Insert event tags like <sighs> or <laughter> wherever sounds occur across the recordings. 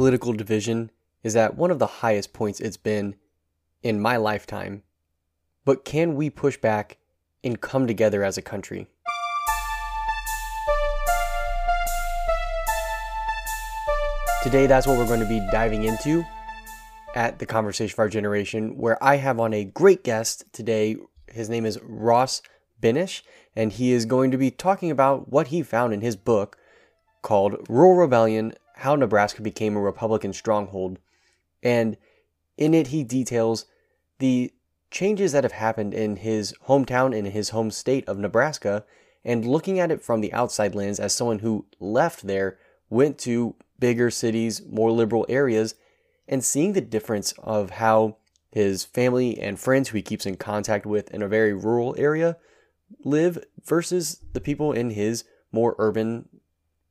political division is at one of the highest points it's been in my lifetime. But can we push back and come together as a country? Today, that's what we're going to be diving into at the Conversation for Our Generation, where I have on a great guest today. His name is Ross Benes, and he is going to be talking about what he found in his book called Rural Rebellion How Nebraska Became a Republican Stronghold. And in it, he details the changes that have happened in his hometown and in his home state of Nebraska, and looking at it from the outside lens as someone who left there, went to bigger cities, more liberal areas, and seeing the difference of how his family and friends who he keeps in contact with in a very rural area live versus the people in his more urban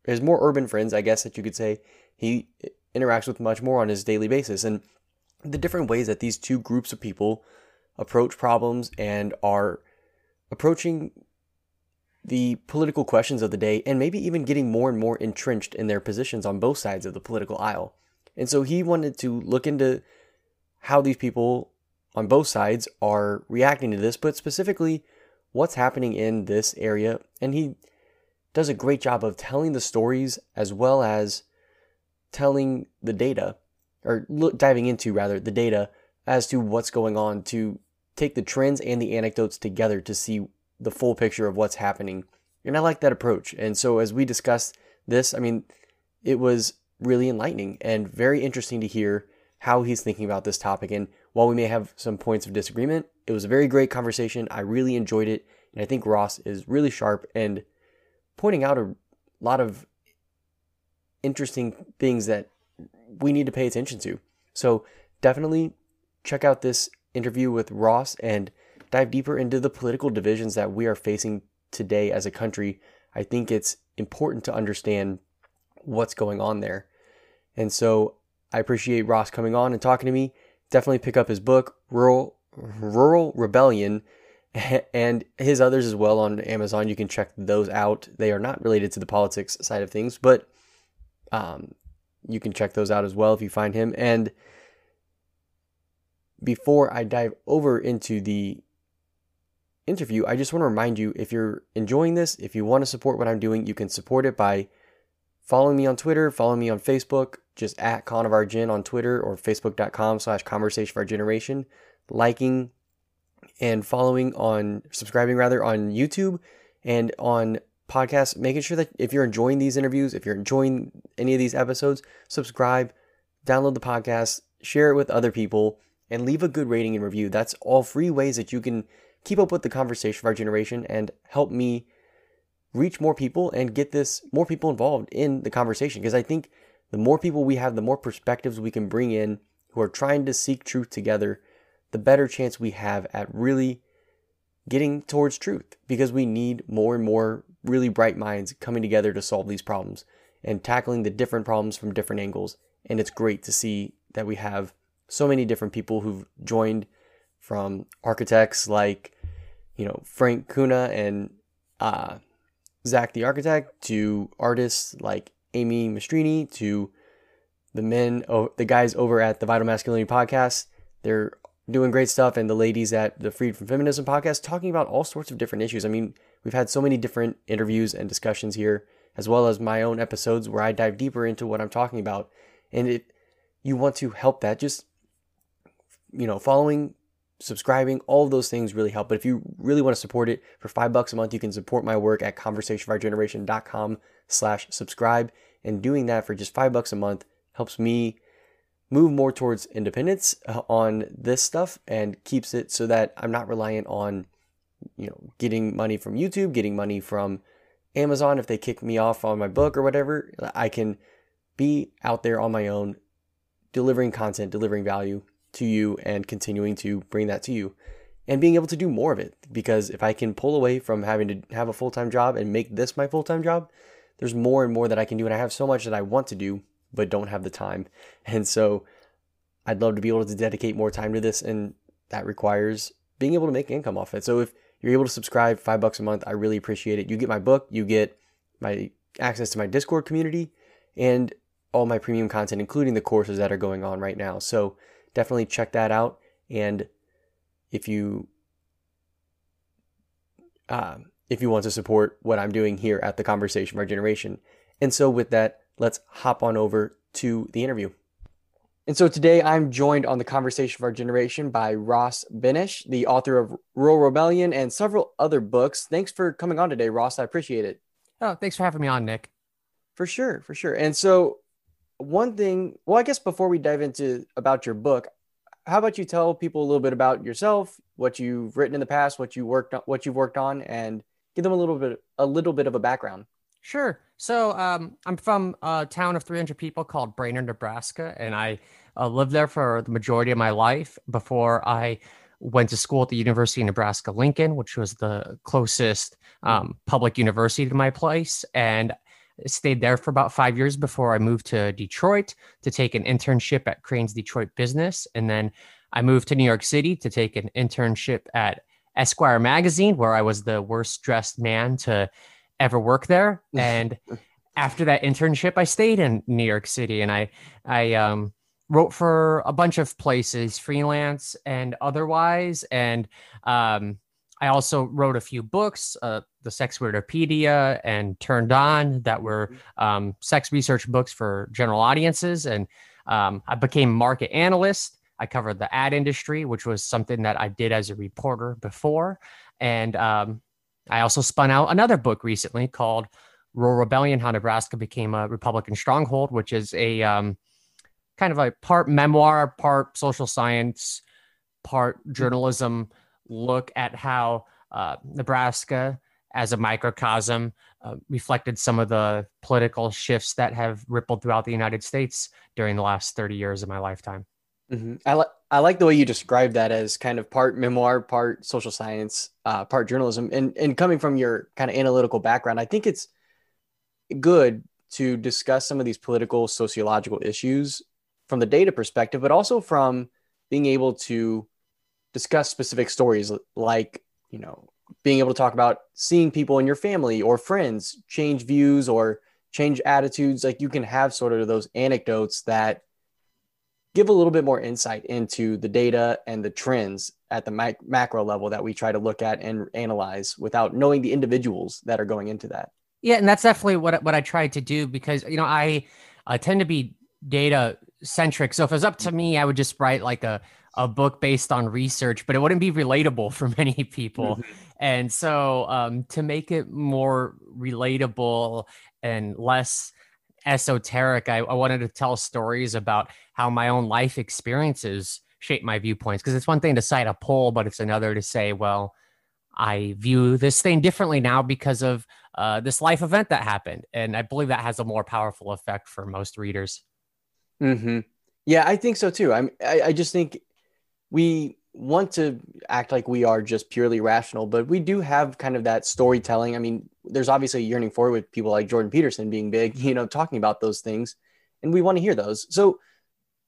his more urban friends, I guess that you could say, he interacts with much more on his daily basis and the different ways that these two groups of people approach problems and are approaching the political questions of the day and maybe even getting more and more entrenched in their positions on both sides of the political aisle. And so he wanted to look into how these people on both sides are reacting to this, but specifically what's happening in this area. And he does a great job of telling the stories as well as telling the data, or look, diving into rather the data as to what's going on to take the trends and the anecdotes together to see the full picture of what's happening. And I like that approach. And so as we discussed this, I mean, it was really enlightening and very interesting to hear how he's thinking about this topic. And while we may have some points of disagreement, it was a very great conversation. I really enjoyed it. And I think Ross is really sharp and pointing out a lot of interesting things that we need to pay attention to. So definitely check out this interview with Ross and dive deeper into the political divisions that we are facing today as a country. I think it's important to understand what's going on there. And so I appreciate Ross coming on and talking to me. Definitely pick up his book, Rural Rural Rebellion, <laughs> and his others as well on Amazon. You can check those out. They are not related to the politics side of things, but um, you can check those out as well if you find him. And before I dive over into the interview, I just want to remind you if you're enjoying this, if you want to support what I'm doing, you can support it by following me on Twitter, following me on Facebook, just at Con of Our Gen on Twitter or facebook.com slash conversation for our generation, liking and following on, subscribing rather on YouTube and on podcasts, making sure that if you're enjoying these interviews, if you're enjoying any of these episodes, subscribe, download the podcast, share it with other people, and leave a good rating and review. That's all free ways that you can keep up with the conversation of our generation and help me reach more people and get this more people involved in the conversation because I think the more people we have, the more perspectives we can bring in who are trying to seek truth together, the better chance we have at really getting towards truth because we need more and more really bright minds coming together to solve these problems and tackling the different problems from different angles. And it's great to see that we have so many different people who've joined from architects like, you know, Frank Kuna and uh, Zach the architect to artists like Amy Mastrini to the men, the guys over at the Vital Masculinity podcast. They're doing great stuff, and the ladies at the Freed from Feminism podcast talking about all sorts of different issues. I mean, we've had so many different interviews and discussions here, as well as my own episodes where I dive deeper into what I'm talking about. And it, you want to help that, just you know, following subscribing, all those things really help. But if you really want to support it for five bucks a month, you can support my work at conversationfourgeneration.com slash subscribe. And doing that for just five bucks a month helps me move more towards independence uh, on this stuff and keeps it so that I'm not reliant on, you know, getting money from YouTube, getting money from Amazon if they kick me off on my book or whatever. I can be out there on my own, delivering content, delivering value, to you and continuing to bring that to you and being able to do more of it. Because if I can pull away from having to have a full time job and make this my full time job, there's more and more that I can do. And I have so much that I want to do, but don't have the time. <laughs> And so I'd love to be able to dedicate more time to this. And that requires being able to make income off it. So if you're able to subscribe five bucks a month, I really appreciate it. You get my book, you get my access to my Discord community, and all my premium content, including the courses that are going on right now. So definitely check that out. And if you uh, if you want to support what I'm doing here at the Conversation of Our Generation. And so with that, let's hop on over to the interview. And so today I'm joined on the Conversation of Our Generation by Ross Benes, the author of Rural Rebellion and several other books. Thanks for coming on today, Ross. I appreciate it. Oh, thanks for having me on, Nick. For sure, for sure. And so one thing, well, I guess before we dive into about your book, how about you tell people a little bit about yourself, what you've written in the past, what you worked on, what you've worked on, and give them a little bit a little bit of a background. Sure. So um, I'm from a town of 300 people called Brainard, Nebraska, and I uh, lived there for the majority of my life before I went to school at the University of Nebraska Lincoln, which was the closest um, public university to my place, and stayed there for about five years before I moved to Detroit to take an internship at Crane's Detroit Business, and then I moved to New York City to take an internship at Esquire magazine, where I was the worst dressed man to ever work there. <laughs> And after that internship, I stayed in New York City and I I um, wrote for a bunch of places, freelance and otherwise. And um, I also wrote a few books, uh, the Sex Weirdopedia and Turned On, that were um, sex research books for general audiences. And um, I became market analyst I covered the ad industry, which was something that I did as a reporter before. And um, I also spun out another book recently called Rural Rebellion How Nebraska Became a Republican Stronghold, which is a um, kind of a part memoir, part social science, part journalism look at how uh, Nebraska as a microcosm uh, reflected some of the political shifts that have rippled throughout the United States during the last 30 years of my lifetime. Mm-hmm. I like I like the way you describe that as kind of part memoir, part social science, uh, part journalism, and and coming from your kind of analytical background, I think it's good to discuss some of these political sociological issues from the data perspective, but also from being able to discuss specific stories like you know being able to talk about seeing people in your family or friends change views or change attitudes like you can have sort of those anecdotes that give a little bit more insight into the data and the trends at the mic- macro level that we try to look at and analyze without knowing the individuals that are going into that. Yeah, and that's definitely what what I tried to do because you know I I tend to be data centric. So if it was up to me, I would just write like a a book based on research, but it wouldn't be relatable <laughs> for many people. Mm-hmm. And so um, to make it more relatable and less esoteric. I, I wanted to tell stories about how my own life experiences shape my viewpoints. Because it's one thing to cite a poll, but it's another to say, well, I view this thing differently now because of uh, this life event that happened. And I believe that has a more powerful effect for most readers. Mm-hmm. Yeah, I think so too. I'm, I, I just think we want to act like we are just purely rational, but we do have kind of that storytelling. I mean, there's obviously a yearning for with people like Jordan Peterson being big, you know, talking about those things, and we want to hear those. So,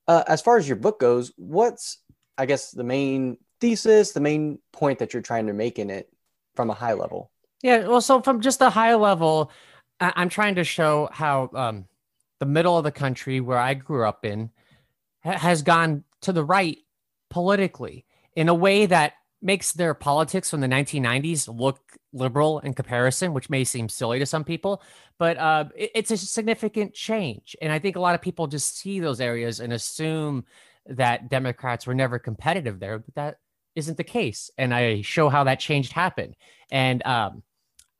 uh, as far as your book goes, what's I guess the main thesis, the main point that you're trying to make in it from a high level? Yeah, well, so from just a high level, I- am trying to show how um, the middle of the country where I grew up in ha- has gone to the right politically in a way that makes their politics from the 1990s look liberal in comparison, which may seem silly to some people, but uh, it, it's a significant change. And I think a lot of people just see those areas and assume that Democrats were never competitive there, but that isn't the case. And I show how that change happened. And um,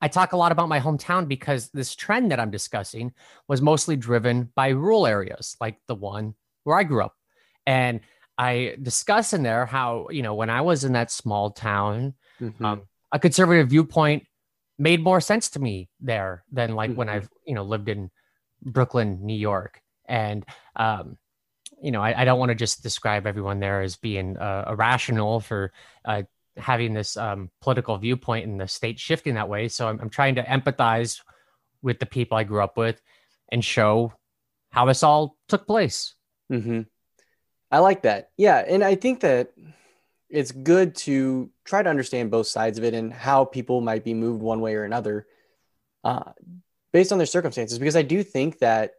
I talk a lot about my hometown because this trend that I'm discussing was mostly driven by rural areas like the one where I grew up. And I discuss in there how, you know, when I was in that small town, mm-hmm. um, a conservative viewpoint made more sense to me there than like mm-hmm. when I've, you know, lived in Brooklyn, New York. And, um, you know, I, I don't want to just describe everyone there as being uh, irrational for uh, having this um, political viewpoint and the state shifting that way. So I'm, I'm trying to empathize with the people I grew up with and show how this all took place. Mm-hmm. I like that. Yeah. And I think that it's good to try to understand both sides of it and how people might be moved one way or another uh, based on their circumstances. Because I do think that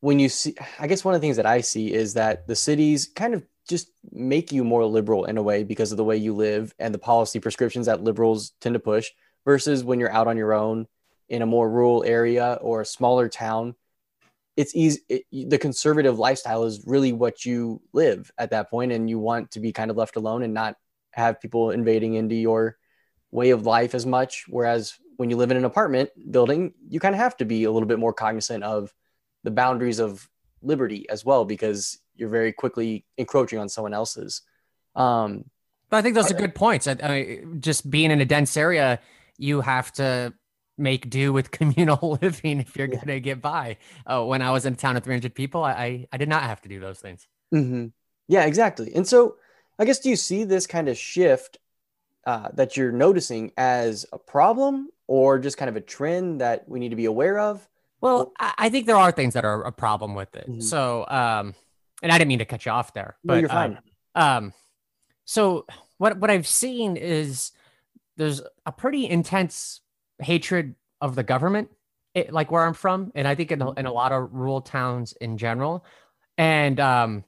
when you see, I guess one of the things that I see is that the cities kind of just make you more liberal in a way because of the way you live and the policy prescriptions that liberals tend to push versus when you're out on your own in a more rural area or a smaller town it's easy it, the conservative lifestyle is really what you live at that point and you want to be kind of left alone and not have people invading into your way of life as much. Whereas when you live in an apartment building you kind of have to be a little bit more cognizant of the boundaries of liberty as well because you're very quickly encroaching on someone else's. Um but i think those are good points. I, I, just being in a dense area you have to make do with <laughs> communal living if you're going to get by. Uh, when I was in a town of 300 people, I, I, I did not have to do those things. Mm-hmm. Yeah, exactly. And so, I guess, do you see this kind of shift uh, that you're noticing as a problem or just kind of a trend that we need to be aware of? Well, I, I think there are things that are a problem with it. Mm-hmm. So, um, and I didn't mean to cut you off there, but no, you're fine. Um, um, so what what I've seen is there's a pretty intense hatred of the government, it, like where I'm from, and I think in a, in a lot of rural towns in general. And um,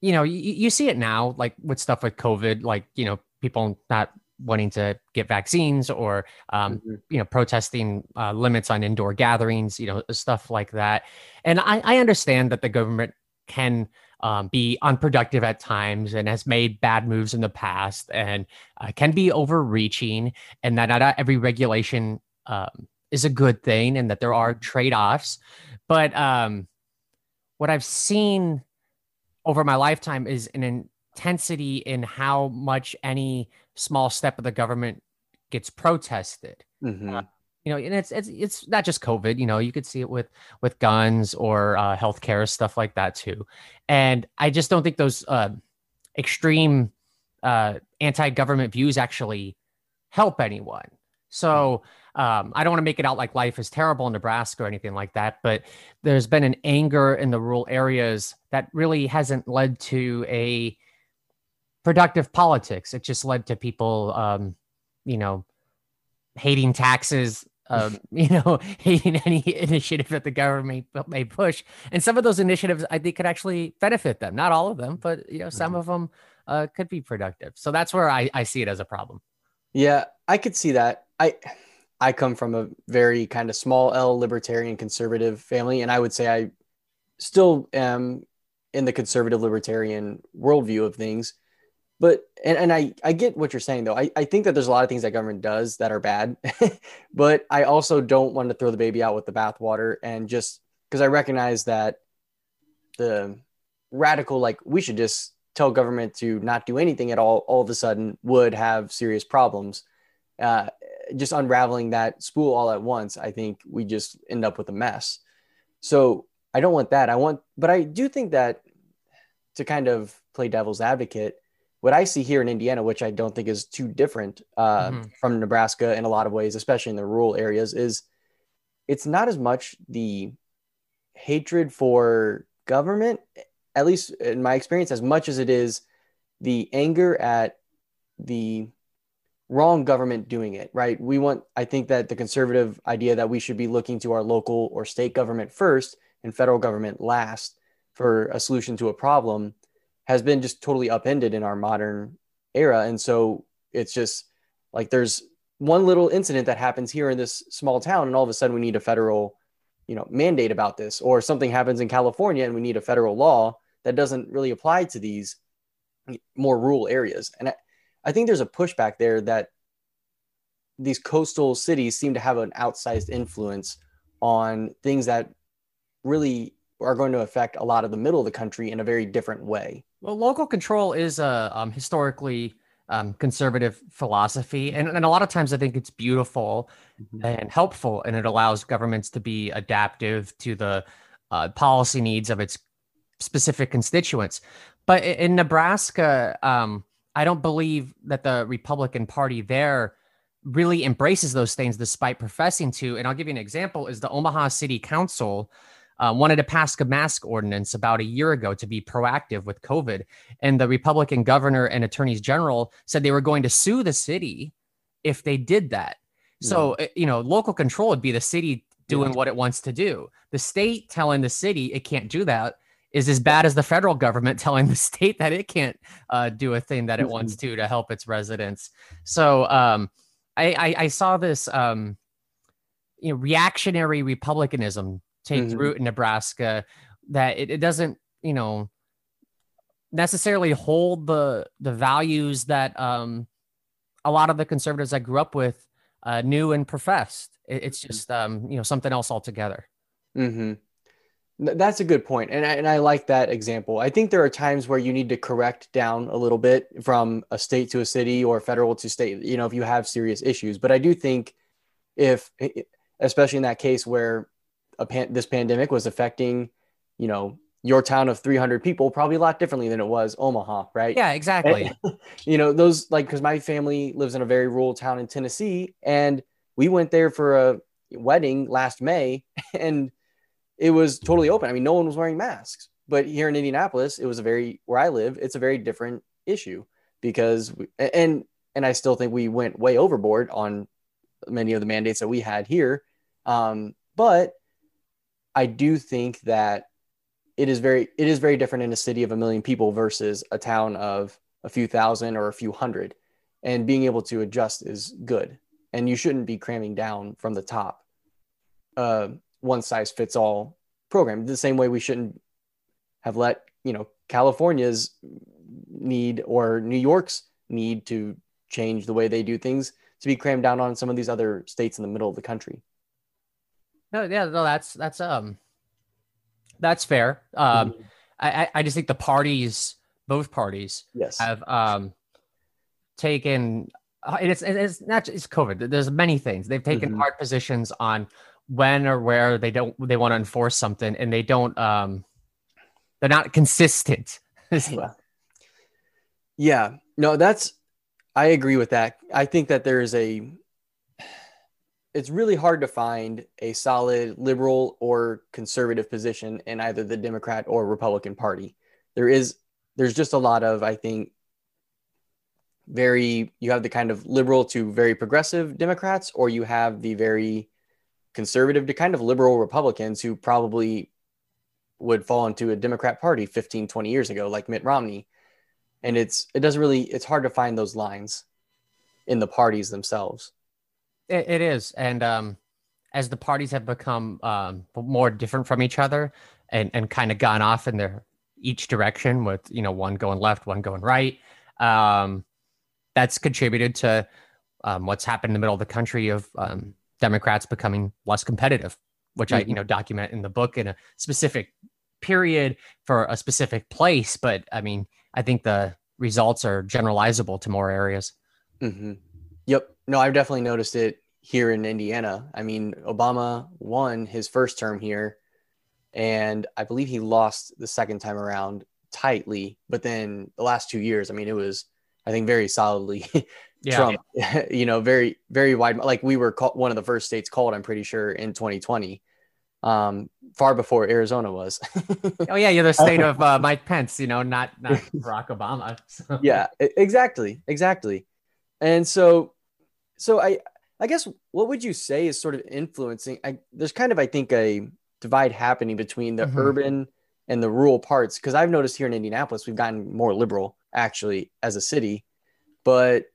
you know, you, you see it now, like with stuff with COVID, like you know, people not wanting to get vaccines or um, mm-hmm. you know protesting uh, limits on indoor gatherings you know stuff like that and I, I understand that the government can um, be unproductive at times and has made bad moves in the past and uh, can be overreaching and that not every regulation um, is a good thing and that there are trade offs. But um, what I've seen over my lifetime is an intensity in how much any small step of the government gets protested. Mm-hmm. Uh, you know, and it's it's it's not just COVID. You know, you could see it with with guns or uh, healthcare stuff like that too. And I just don't think those uh, extreme uh, anti-government views actually help anyone. So um, I don't want to make it out like life is terrible in Nebraska or anything like that, but there's been an anger in the rural areas that really hasn't led to a productive politics. It just led to people, um, you know, hating taxes, um, <laughs> you know, hating <laughs> any initiative that the government may push. And some of those initiatives, I think, could actually benefit them. Not all of them, but you know, some mm-hmm. of them uh, could be productive. So that's where I, I see it as a problem. Yeah, I could see that. I I come from a very kind of small L libertarian conservative family, and I would say I still am in the conservative libertarian worldview of things. But and, and I, I get what you're saying though. I, I think that there's a lot of things that government does that are bad, <laughs> but I also don't want to throw the baby out with the bathwater and just because I recognize that the radical like we should just tell government to not do anything at all all of a sudden would have serious problems. Uh, just unraveling that spool all at once, I think we just end up with a mess. So I don't want that. I want, but I do think that to kind of play devil's advocate, what I see here in Indiana, which I don't think is too different uh, mm-hmm. from Nebraska in a lot of ways, especially in the rural areas, is it's not as much the hatred for government, at least in my experience, as much as it is the anger at the wrong government doing it, right? We want, I think that the conservative idea that we should be looking to our local or state government first and federal government last for a solution to a problem has been just totally upended in our modern era. And so it's just like there's one little incident that happens here in this small town, and all of a sudden we need a federal, you know, mandate about this, or something happens in California and we need a federal law that doesn't really apply to these more rural areas. And I, I think there's a pushback there that these coastal cities seem to have an outsized influence on things that really are going to affect a lot of the middle of the country in a very different way. Well, local control is a um, historically um, conservative philosophy, and, and a lot of times I think it's beautiful mm-hmm. and helpful, and it allows governments to be adaptive to the uh, policy needs of its specific constituents. But in Nebraska, um, I don't believe that the Republican Party there really embraces those things despite professing to. And I'll give you an example: is the Omaha City Council uh, wanted to pass a mask ordinance about a year ago to be proactive with COVID, and the Republican governor and attorneys general said they were going to sue the city if they did that. So, eh, you know, local control would be the city doing yeah. what it wants to do. The state telling the city it can't do that is as bad as the federal government <laughs> telling the state that it can't uh, do a thing that it wants mm-hmm. to to help its residents. So um, I, I, I, saw this um, you know reactionary republicanism take mm-hmm. root in Nebraska that it, it doesn't you know necessarily hold the the values that um, a lot of the conservatives I grew up with uh, knew and professed. It, it's mm-hmm. just um, you know something else altogether. Mm-hmm. That's a good point, and I, and I like that example. I think there are times where you need to correct down a little bit from a state to a city or federal to state. You know, if you have serious issues, but I do think if, especially in that case where a pan- this pandemic was affecting, you know, your town of 300 people probably a lot differently than it was Omaha, right? Yeah, exactly. And, <laughs> you know, those like because my family lives in a very rural town in Tennessee, and we went there for a wedding last May, <laughs> and it was totally open. I mean, no one was wearing masks. But here in Indianapolis, it was a very where I live, it's a very different issue because we, and and I still think we went way overboard on many of the mandates that we had here. Um, but I do think that it is very it is very different in a city of a million people versus a town of a few thousand or a few hundred. And being able to adjust is good. And you shouldn't be cramming down from the top. Uh, one size fits all program. The same way we shouldn't have let, you know, California's need or New York's need to change the way they do things to be crammed down on some of these other states in the middle of the country. No, yeah, no, that's that's um that's fair. Um mm-hmm. I, I just think the parties, both parties, yes, have um taken it's it's not just it's COVID. There's many things. They've taken mm-hmm. hard positions on when or where they don't they want to enforce something and they don't um they're not consistent <laughs> yeah. yeah no that's i agree with that i think that there is a it's really hard to find a solid liberal or conservative position in either the democrat or republican party there is there's just a lot of i think very you have the kind of liberal to very progressive democrats or you have the very conservative to kind of liberal Republicans who probably would fall into a Democrat party 15, 20 years ago, like Mitt Romney. And it's it doesn't really it's hard to find those lines in the parties themselves. It, it is. And um as the parties have become um, more different from each other and, and kind of gone off in their each direction with you know one going left one going right um, that's contributed to um, what's happened in the middle of the country of um, Democrats becoming less competitive, which mm-hmm. I, you mm-hmm. know, document in the book in a specific period for a specific place. But I mean, I think the results are generalizable to more areas. Mm-hmm. Yep. No, I've definitely noticed it here in Indiana. I mean, Obama won his first term here, and I believe he lost the second time around tightly. But then the last two years, I mean, it was, I think, very solidly <laughs> yeah. Trump, <laughs> you know, very, very wide. Like we were call, one of the first states called, I'm pretty sure, in 2020, um, far before Arizona was. <laughs> oh yeah, you're the state of uh, Mike Pence, you know, not not Barack Obama. So. Yeah, exactly, exactly. And so, so I, I guess, what would you say is sort of influencing? I, there's kind of, I think, a divide happening between the mm-hmm. urban and the rural parts because I've noticed here in Indianapolis we've gotten more liberal actually as a city, but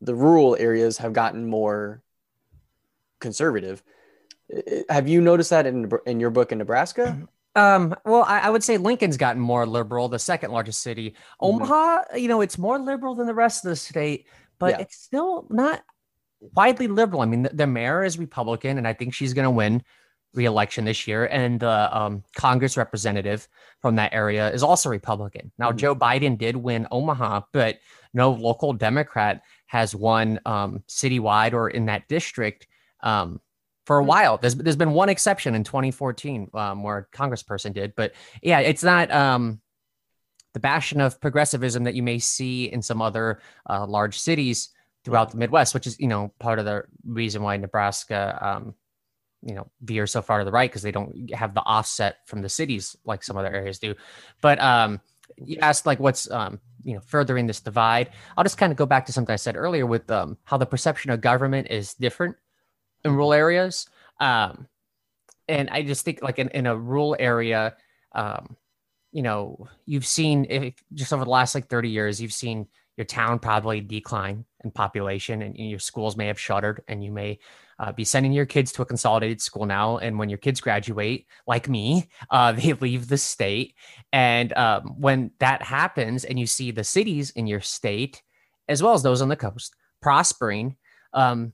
the rural areas have gotten more conservative. Have you noticed that in in your book in Nebraska? Um, well, I, I, would say Lincoln's gotten more liberal, the second largest city. Mm-hmm. Omaha, you know, it's more liberal than the rest of the state, but yeah. it's still not widely liberal. I mean, the, the mayor is Republican, and I think she's going to win re-election this year, and the um, Congress representative from that area is also Republican. Now, mm-hmm. Joe Biden did win Omaha, but no local Democrat has won um, citywide or in that district um, for a hmm. while. There's there's been one exception in 2014 um, where a congressperson did, but yeah, it's not um, the bastion of progressivism that you may see in some other uh, large cities throughout the Midwest, which is you know part of the reason why Nebraska. Um, you know, veer so far to the right because they don't have the offset from the cities like some other areas do. But um, you asked like what's um, you know furthering this divide i'll just kind of go back to something i said earlier with um, how the perception of government is different in rural areas um, and I just think like in, in a rural area, um, you know, you've seen if, just over the last like 30 years, you've seen your town probably decline in population and your schools may have shuttered and you may uh, be sending your kids to a consolidated school now. And when your kids graduate, like me, <laughs> uh, they leave the state. And um, when that happens and you see the cities in your state, as well as those on the coast, prospering, um,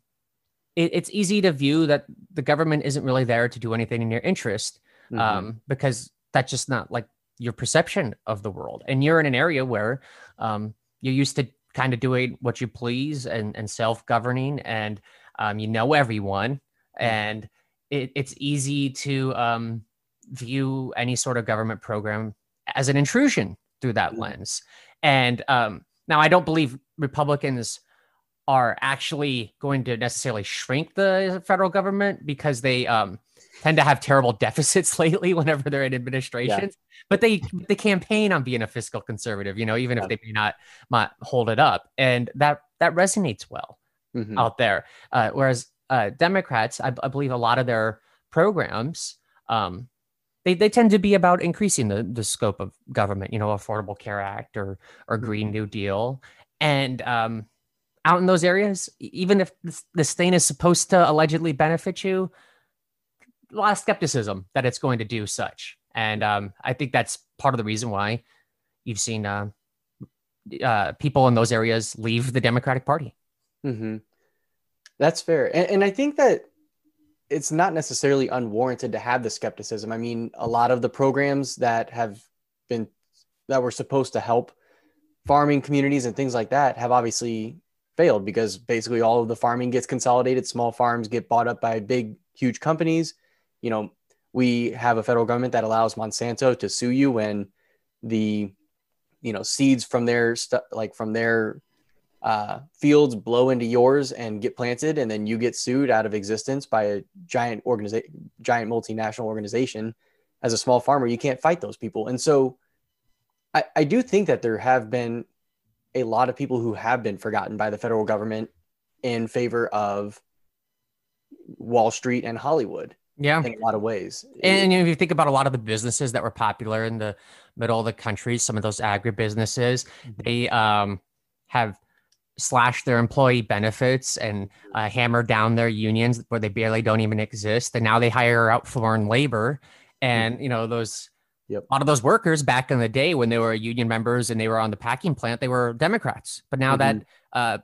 it, it's easy to view that the government isn't really there to do anything in your interest mm-hmm. um, because that's just not like your perception of the world. And you're in an area where um, you're used to kind of doing what you please and, and self governing and um, you know everyone, and it, it's easy to um, view any sort of government program as an intrusion through that lens. And um, now, I don't believe Republicans are actually going to necessarily shrink the federal government because they um, tend to have terrible <laughs> deficits lately whenever they're in administrations. Yeah. But they they campaign on being a fiscal conservative, you know, even yeah. if they may not, not hold it up, and that that resonates well mm-hmm. out there. Uh, whereas uh, Democrats, I, I, believe a lot of their programs, um, they, they tend to be about increasing the, the scope of government, you know, Affordable Care Act or, or Green mm-hmm. New Deal. And um, out in those areas, even if this, this thing is supposed to allegedly benefit you, a lot of skepticism that it's going to do such. And um, I think that's part of the reason why you've seen uh, uh, people in those areas leave the Democratic Party. Mm-hmm. That's fair. And, and I think that it's not necessarily unwarranted to have the skepticism. I mean, a lot of the programs that have been that were supposed to help farming communities and things like that have obviously failed because basically all of the farming gets consolidated. Small farms get bought up by big, huge companies. You know, we have a federal government that allows Monsanto to sue you when the, you know, seeds from their stuff, like from their uh, fields blow into yours and get planted, and then you get sued out of existence by a giant organization, giant multinational organization. As a small farmer, you can't fight those people, and so I, I do think that there have been a lot of people who have been forgotten by the federal government in favor of Wall Street and Hollywood. Yeah, in a lot of ways. And, if you think about a lot of the businesses that were popular in the middle of the country, some of those agribusinesses, mm-hmm. they um, have slashed their employee benefits and uh, hammer down their unions where they barely don't even exist and now they hire out foreign labor and you know those yep. a lot of those workers back in the day when they were union members and they were on the packing plant they were democrats but now mm-hmm. that uh,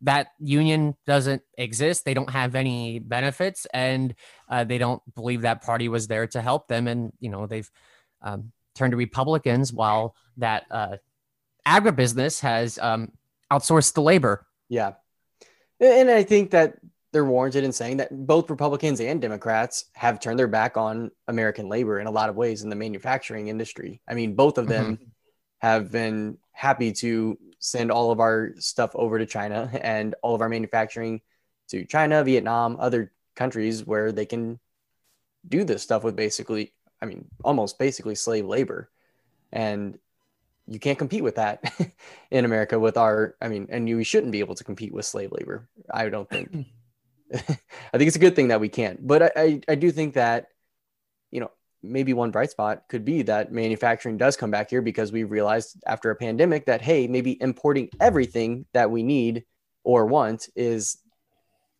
that union doesn't exist they don't have any benefits and uh, they don't believe that party was there to help them and you know they've um, turned to republicans while that uh, agribusiness has um, outsource the labor. Yeah. And I think that they're warranted in saying that both Republicans and Democrats have turned their back on American labor in a lot of ways in the manufacturing industry. I mean, both of them mm-hmm. have been happy to send all of our stuff over to China and all of our manufacturing to China, Vietnam, other countries where they can do this stuff with basically, I mean, almost basically slave labor. And you can't compete with that <laughs> in America with our, I mean, and you shouldn't be able to compete with slave labor. I don't think. <clears throat> I think it's a good thing that we can't. But I, I, I, do think that, you know, maybe one bright spot could be that manufacturing does come back here because we realized after a pandemic that, hey, maybe importing everything that we need or want is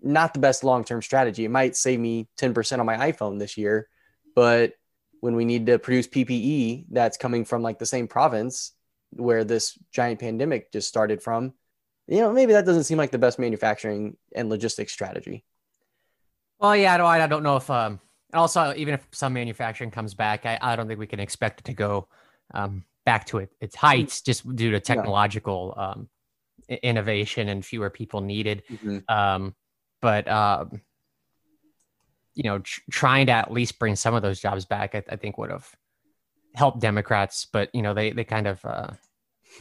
not the best long term strategy. It might save me 10% on my iPhone this year, but when we need to produce PPE that's coming from like the same province where this giant pandemic just started from, you know, maybe that doesn't seem like the best manufacturing and logistics strategy. Well, yeah, I don't, I don't know if, um, and also even if some manufacturing comes back, I, I don't think we can expect it to go um, back to it, its heights just due to technological yeah. um, innovation and fewer people needed. Mm-hmm. Um, but um, you know, tr- trying to at least bring some of those jobs back, I, I, think would have helped Democrats. But you know, they they kind of uh,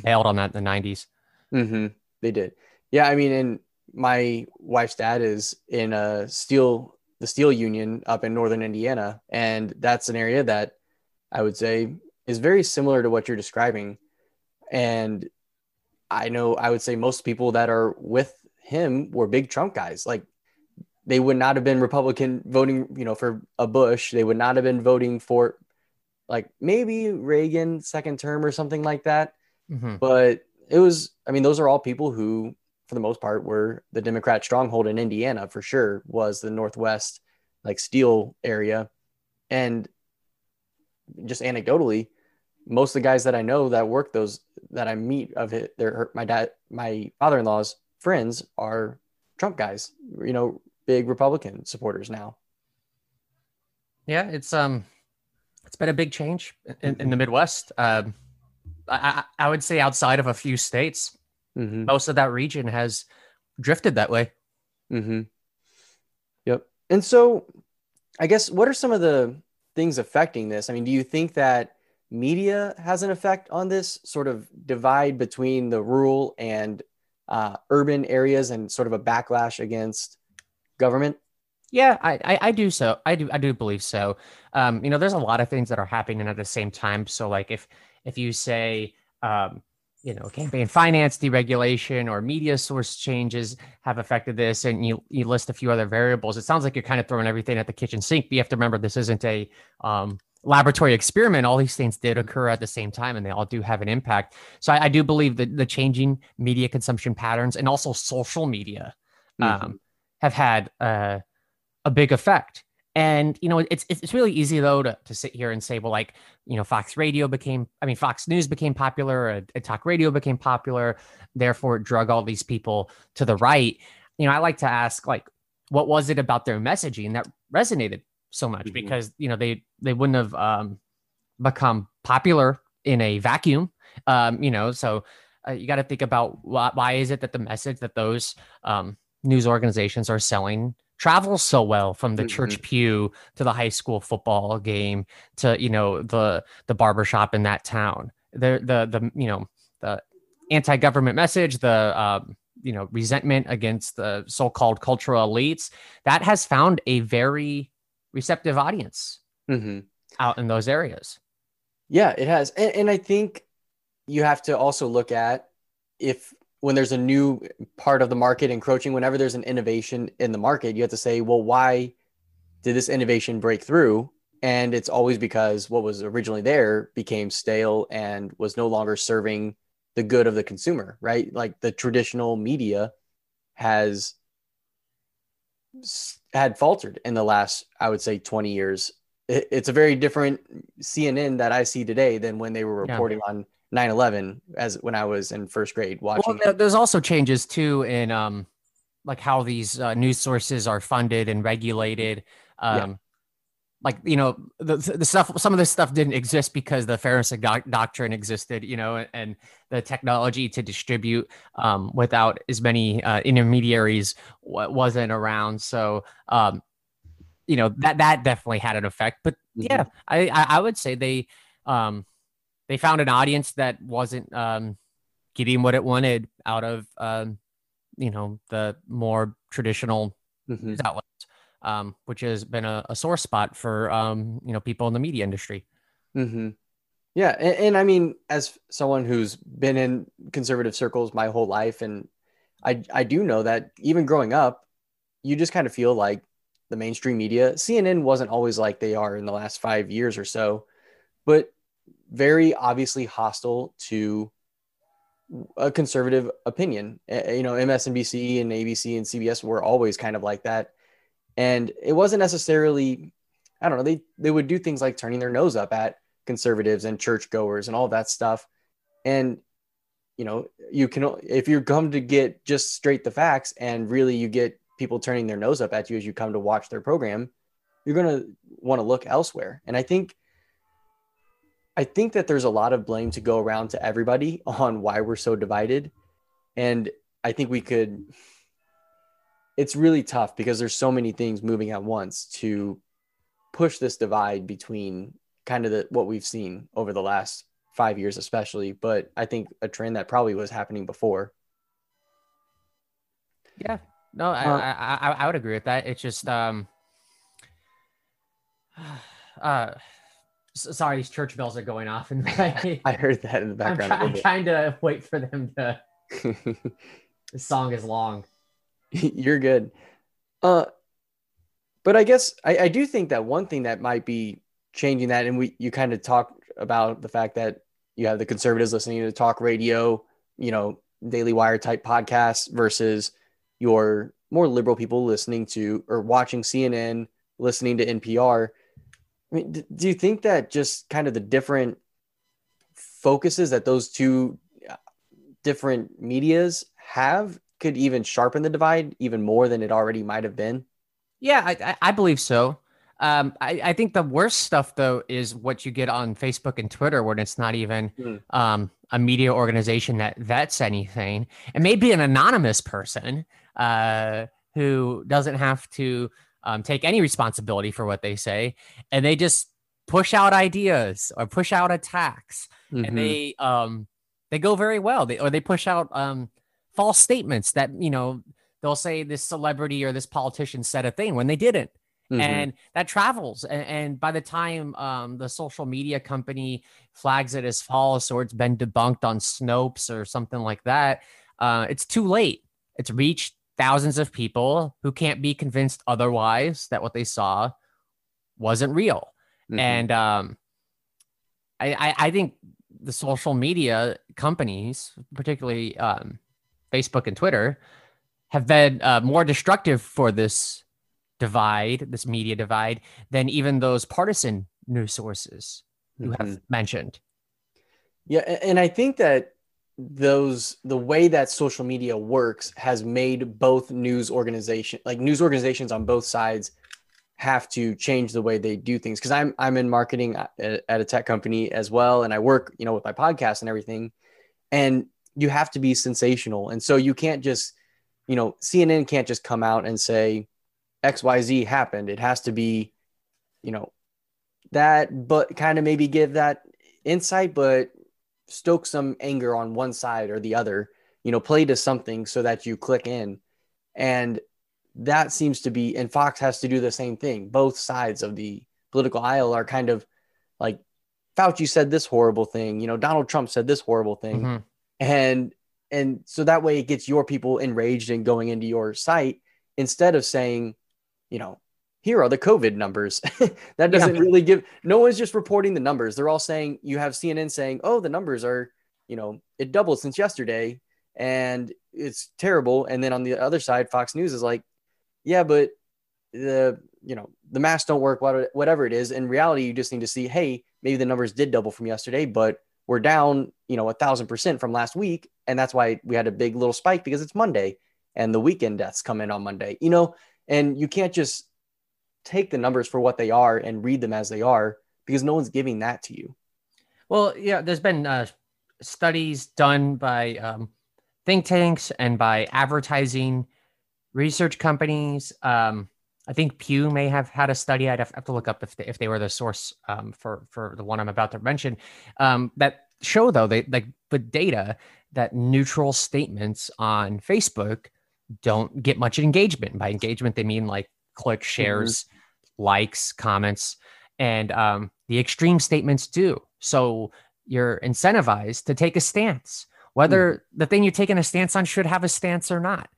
bailed on that in the '90s. Mm-hmm. They did. Yeah, I mean, and my wife's dad is in a steel the steel union up in northern Indiana, and that's an area that I would say is very similar to what you're describing. And I know I would say most people that are with him were big Trump guys. Like they would not have been Republican voting, you know, for a Bush. They would not have been voting for like maybe Reagan second term or something like that. Mm-hmm. But it was, I mean, those are all people who, for the most part, were the Democrat stronghold in Indiana for sure, was the Northwest, like steel area. And just anecdotally, most of the guys that I know that work those that I meet of it, they're my dad, my father in law's friends are Trump guys, you know, big Republican supporters now. Yeah, it's um, it's been a big change in, in the Midwest. Um, I, I would say outside of a few states, mm-hmm. most of that region has drifted that way. Mm-hmm. Yep. And so, I guess what are some of the things affecting this? I mean, do you think that media has an effect on this sort of divide between the rural and uh, urban areas and sort of a backlash against government? Yeah, I, I, I, do so. I do I do believe so. Um, you know, there's a lot of things that are happening at the same time. So like if if you say um, you know, campaign finance deregulation or media source changes have affected this, and you you list a few other variables. It sounds like you're kind of throwing everything at the kitchen sink. But you have to remember this isn't a um, laboratory experiment. All these things did occur at the same time, and they all do have an impact. So I, I do believe that the changing media consumption patterns and also social media mm-hmm. um, have had uh, a big effect. And you know, it's it's really easy though to, to sit here and say, well, like you know, Fox Radio became, I mean, Fox News became popular, a, a talk radio became popular, therefore it drug all these people to the right. You know, I like to ask, like, what was it about their messaging that resonated so much? Mm-hmm. Because you know, they they wouldn't have um, become popular in a vacuum. Um, you know, so uh, you got to think about why, why is it that the message that those um, news organizations are selling travels so well from the mm-hmm. church pew to the high school football game to you know the the barbershop in that town the the the you know the anti-government message the um, you know resentment against the so-called cultural elites that has found a very receptive audience mm-hmm. out in those areas yeah it has and, and i think you have to also look at if when there's a new part of the market encroaching, whenever there's an innovation in the market, you have to say, well, why did this innovation break through? And it's always because what was originally there became stale and was no longer serving the good of the consumer, right? Like the traditional media has had faltered in the last, I would say, 20 years. It's a very different CNN that I see today than when they were reporting yeah. on 9-11 as when i was in first grade watching well, there's also changes too in um like how these uh, news sources are funded and regulated um yeah. like you know the, the stuff some of this stuff didn't exist because the fairness doc- doctrine existed you know and the technology to distribute um without as many uh, intermediaries w- wasn't around so um you know that that definitely had an effect but mm-hmm. yeah I, I i would say they um they found an audience that wasn't um, getting what it wanted out of um, you know the more traditional mm-hmm. outlets, um, which has been a, a sore spot for um, you know people in the media industry. Mm-hmm. Yeah, and, and, I mean, as someone who's been in conservative circles my whole life, and I I do know that even growing up, you just kind of feel like the mainstream media, CNN wasn't always like they are in the last five years or so, but very obviously hostile to a conservative opinion. You know, MSNBC and ABC and CBS were always kind of like that. And it wasn't necessarily, I don't know, they, they would do things like turning their nose up at conservatives and churchgoers and all that stuff. And, you know, you can, if you come to get just straight the facts and really you get people turning their nose up at you as you come to watch their program, you're going to want to look elsewhere. And I think I think that there's a lot of blame to go around to everybody <laughs> on why we're so divided. And I think we could, it's really tough because there's so many things moving at once to push this divide between kind of the, what we've seen over the last five years, especially. But I think a trend that probably was happening before. Yeah, no, I, uh, I, I, I would agree with that. It's just, um, <sighs> uh, sorry, these church bells are going off, and <laughs> I heard that in the background. I'm, try- I'm trying to wait for them to. <laughs> the song is long. <laughs> You're good. Uh, but I guess I, I do think that one thing that might be changing that, and we you kind of talked about the fact that you have the conservatives listening to talk radio, you know, Daily Wire type podcasts versus your more liberal people listening to or watching CNN, listening to NPR. I mean, do you think that just kind of the different focuses that those two uh, different medias have could even sharpen the divide even more than it already might have been? Yeah, I, I believe so. Um, I, I, think the worst stuff though is what you get on Facebook and Twitter, when it's not even mm. um, a media organization that vets anything. It may be an anonymous person uh, who doesn't have to um, take any responsibility for what they say, and they just push out ideas or push out attacks, mm-hmm. and they um, they go very well. They or they push out um, false statements that you know they'll say this celebrity or this politician said a thing when they didn't Mm-hmm. and that travels. And, and by the time um, the social media company flags it as false or it's been debunked on Snopes or something like that, uh, it's too late. It's reached thousands of people who can't be convinced otherwise that what they saw wasn't real. Mm-hmm. And um, I, I, I, think the social media companies, particularly um, Facebook and Twitter, have been uh, more destructive for this divide, this media divide, than even those partisan news sources you mm-hmm. have mentioned. Yeah, and I think that those the way that social media works has made both news organization like news organizations on both sides have to change the way they do things because I'm I'm in marketing at, at a tech company as well and I work you know with my podcast and everything and you have to be sensational and so you can't just you know CNN can't just come out and say XYZ happened. It has to be, you know, that, but kind of maybe give that insight, but stoke some anger on one side or the other, you know, play to something so that you click in. And that seems to be, and Fox has to do the same thing. Both sides of the political aisle are kind of like, Fauci said this horrible thing, you know, Donald Trump said this horrible thing. Mm-hmm. And, and so that way it gets your people enraged and going into your site instead of saying, you know, here are the COVID numbers. <laughs> that doesn't yeah. really give, no one's just reporting the numbers. They're all saying, you have CNN saying, oh, the numbers are, you know, it doubled since yesterday and it's terrible. And then on the other side, Fox News is like, yeah, but the, you know, the masks don't work, whatever it is. In reality, you just need to see, hey, maybe the numbers did double from yesterday, but we're down, you know, a thousand percent from last week. And that's why we had a big little spike because it's Monday and the weekend deaths come in on Monday. You know, and you can't just take the numbers for what they are and read them as they are because no one's giving that to you. Well, yeah, there's been uh, studies done by um, think tanks and by advertising research companies. Um, I think Pew may have had a study. I'd have, to look up if they, if they were the source um, for for the one I'm about to mention. Um, that show though they like the data that neutral statements on Facebook don't get much engagement. By engagement, they mean like click, shares, mm-hmm. likes, comments, and um, the extreme statements do. So you're incentivized to take a stance, whether mm. the thing you're taking a stance on should have a stance or not.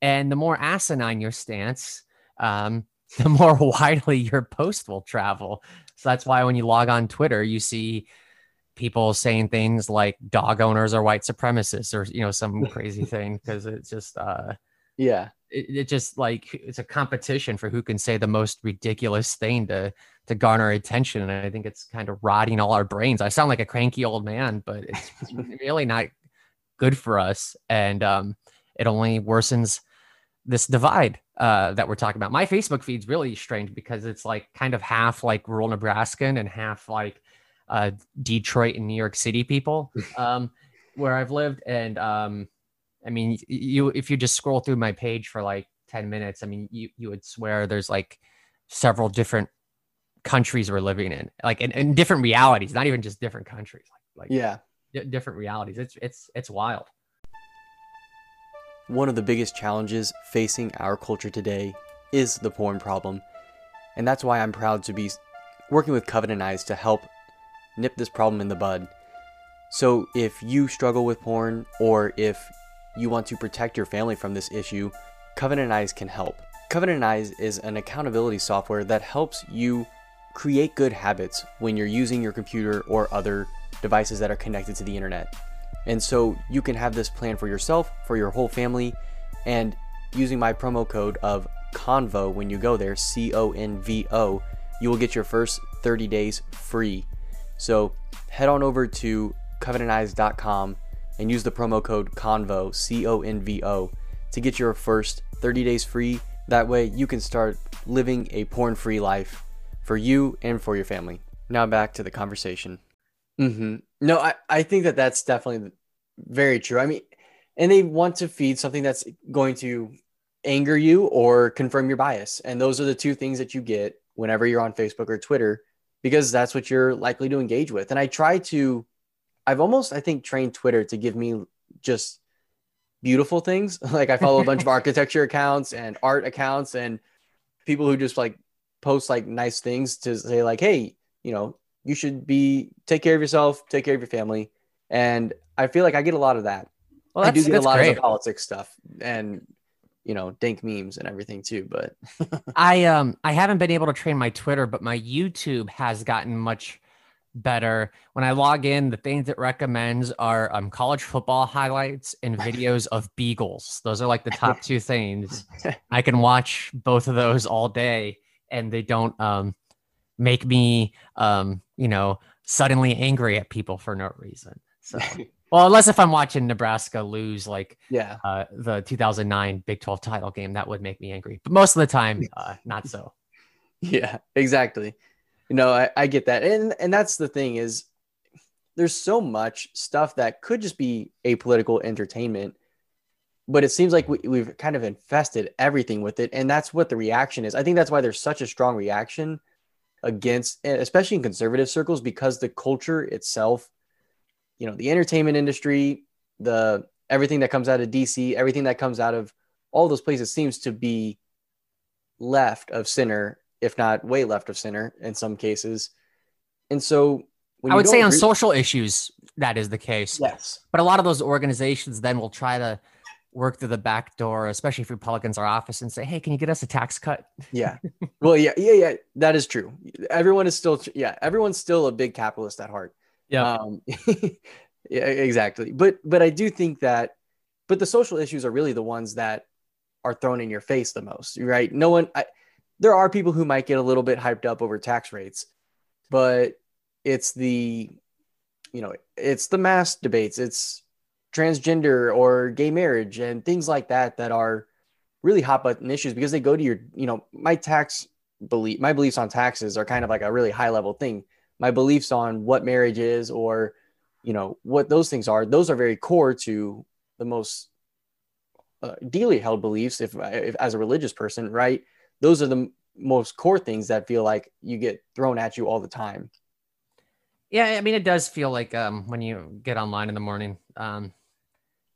And the more asinine your stance, um, <laughs> the more <laughs> widely your post will travel. So that's why when you log on Twitter, you see people saying things like dog owners are white supremacists or you know some <laughs> crazy thing because it's just uh yeah. It, it, just like it's a competition for who can say the most ridiculous thing to to garner attention. And I think it's kind of rotting all our brains. I sound like a cranky old man, but it's, <laughs> really not good for us. And um, it only worsens this divide uh, that we're talking about. My Facebook feed's really strange because it's like kind of half like rural Nebraskan and half like uh, Detroit and New York City people <laughs> um, where I've lived. And um, I mean, you if you just scroll through my page for like 10 minutes, I mean, you you would swear there's like several different countries we're living in, like in, different realities, not even just different countries, like, like yeah, d- different realities. It's it's it's wild. One of the biggest challenges facing our culture today is the porn problem. And that's why I'm proud to be working with Covenant Eyes to help nip this problem in the bud. So if you struggle with porn or if you want to protect your family from this issue, Covenant Eyes can help. Covenant Eyes is an accountability software that helps you create good habits when you're using your computer or other devices that are connected to the internet. And so you can have this plan for yourself, for your whole family, and using my promo code of CONVO when you go there, C O N V O, you will get your first 30 days free. So head on over to covenanteyes.com and use the promo code CONVO, C O N V O, to get your first 30 days free. That way you can start living a porn free life for you and for your family. Now back to the conversation. Mm-hmm. No, I, I think that that's definitely very true. I mean, and they want to feed something that's going to anger you or confirm your bias. And those are the two things that you get whenever you're on Facebook or Twitter because that's what you're likely to engage with. And I try to, I've almost, I think, trained Twitter to give me just beautiful things. <laughs> Like I follow a bunch of <laughs> architecture accounts and art accounts and people who just like post like nice things to say, like, hey, you know, you should be take care of yourself, take care of your family. And I feel like I get a lot of that. Well, I do get a lot great. of the politics stuff and you know dank memes and everything too. But <laughs> I um I haven't been able to train my Twitter, but my YouTube has gotten much better. When I log in, the things it recommends are um, college football highlights and videos of beagles. Those are like the top two things. <laughs> I can watch both of those all day, and they don't um, make me, um, you know, suddenly angry at people for no reason. So <laughs> well, unless if I'm watching Nebraska lose like yeah uh, the 2009 Big 12 title game, that would make me angry. But most of the time, uh, not so. <laughs> Yeah, exactly. You know, I, I get that, and and that's the thing is, there's so much stuff that could just be apolitical entertainment, but it seems like we, we've kind of infested everything with it, and that's what the reaction is. I think that's why there's such a strong reaction against, especially in conservative circles, because the culture itself you know the entertainment industry the everything that comes out of dc everything that comes out of all those places seems to be left of center if not way left of center in some cases. And so i would say on social issues that is the case. Yes. But a lot of those organizations then will try to work through the back door especially if republicans are office and say hey can you get us a tax cut? Yeah. <laughs> Well yeah yeah yeah. That is true. Everyone is still yeah everyone's still a big capitalist at heart. Yeah. Um, <laughs> yeah, exactly. But but I do think that but the social issues are really the ones that are thrown in your face the most, right? No one I, there are people who might get a little bit hyped up over tax rates, but it's the you know, it's the mass debates, it's transgender or gay marriage and things like that that are really hot button issues because they go to your, you know, my tax belief, my beliefs on taxes are kind of like a really high level thing. My beliefs on what marriage is or you know what those things are those are very core to the most uh, deeply held beliefs if, if as a religious person right those are the most core things that feel like you get thrown at you all the time yeah i mean it does feel like um, when you get online in the morning um,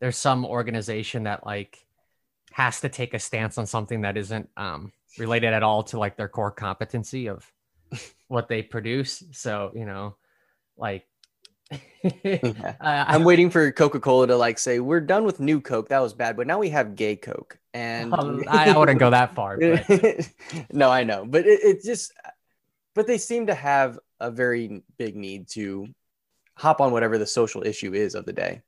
there's some organization that like has to take a stance on something that isn't um, related at all to like their core competency of <laughs> what they produce. So, you know, like uh, <laughs> I'm waiting for Coca Cola to like say, we're done with new Coke. That was bad. But now we have gay Coke. And um, <laughs> I, I, wouldn't go that far. But... <laughs> no, I know. But it, it just, but they seem to have a very big need to hop on whatever the social issue is of the day.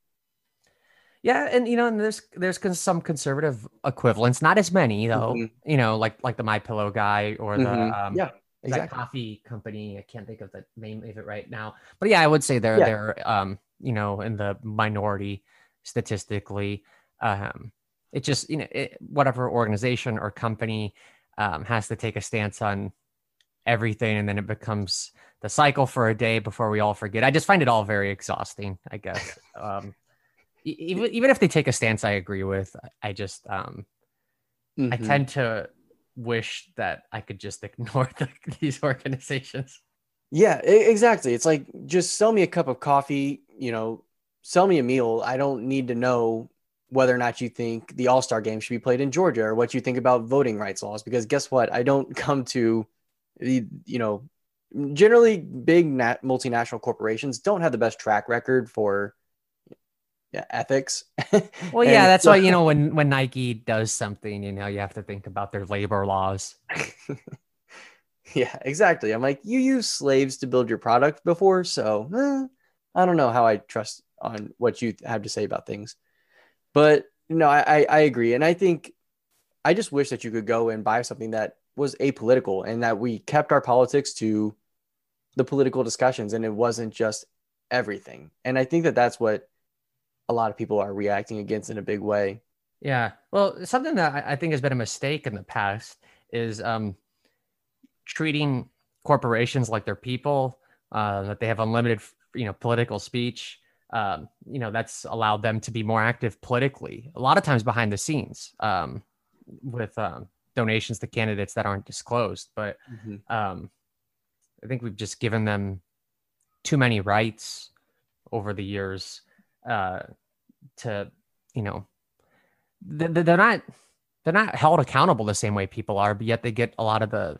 Yeah, and you know, and there's there's some conservative equivalents, not as many though. Mm-hmm. You know, like like the My Pillow guy or the mm-hmm. um, yeah exactly. coffee company. I can't think of the name of it right now, but yeah, I would say they're yeah. they're um you know in the minority statistically. Um, it just you know it, whatever organization or company um, has to take a stance on everything, and then it becomes the cycle for a day before we all forget. I just find it all very exhausting. I guess. <laughs> um, even even if they take a stance, I agree with. I just um, mm-hmm. I tend to wish that I could just <laughs> ignore the, these organizations. Yeah, exactly. It's like just sell me a cup of coffee, you know, sell me a meal. I don't need to know whether or not you think the All Star game should be played in Georgia or what you think about voting rights laws. Because guess what? I don't <laughs> come to the, you know, generally big nat- multinational corporations don't have the best track record for yeah, ethics. <laughs> well, yeah, that's why you know when when Nike does something, you know, you have to think about their labor laws. <laughs> yeah, exactly. I'm like, you use slaves to build your product before, so eh, I don't know how I trust on what you have to say about things. But no, I I agree, and I think I just wish that you could go and buy something that was apolitical and that we kept our politics to the political discussions and it wasn't just everything. And I think that that's what a lot of people are reacting against in a big way. Yeah. Well, something that I think has been a mistake in the past is um, treating corporations like they're people, uh, that they have unlimited, you know, political speech. Um, you know, that's allowed them to be more active politically, a lot of times behind the scenes um, with um, donations to candidates that aren't disclosed. But mm-hmm. um, I think we've just given them too many rights over the years uh, to, you know, they're not they're not held accountable the same way people are, but yet they get a lot of the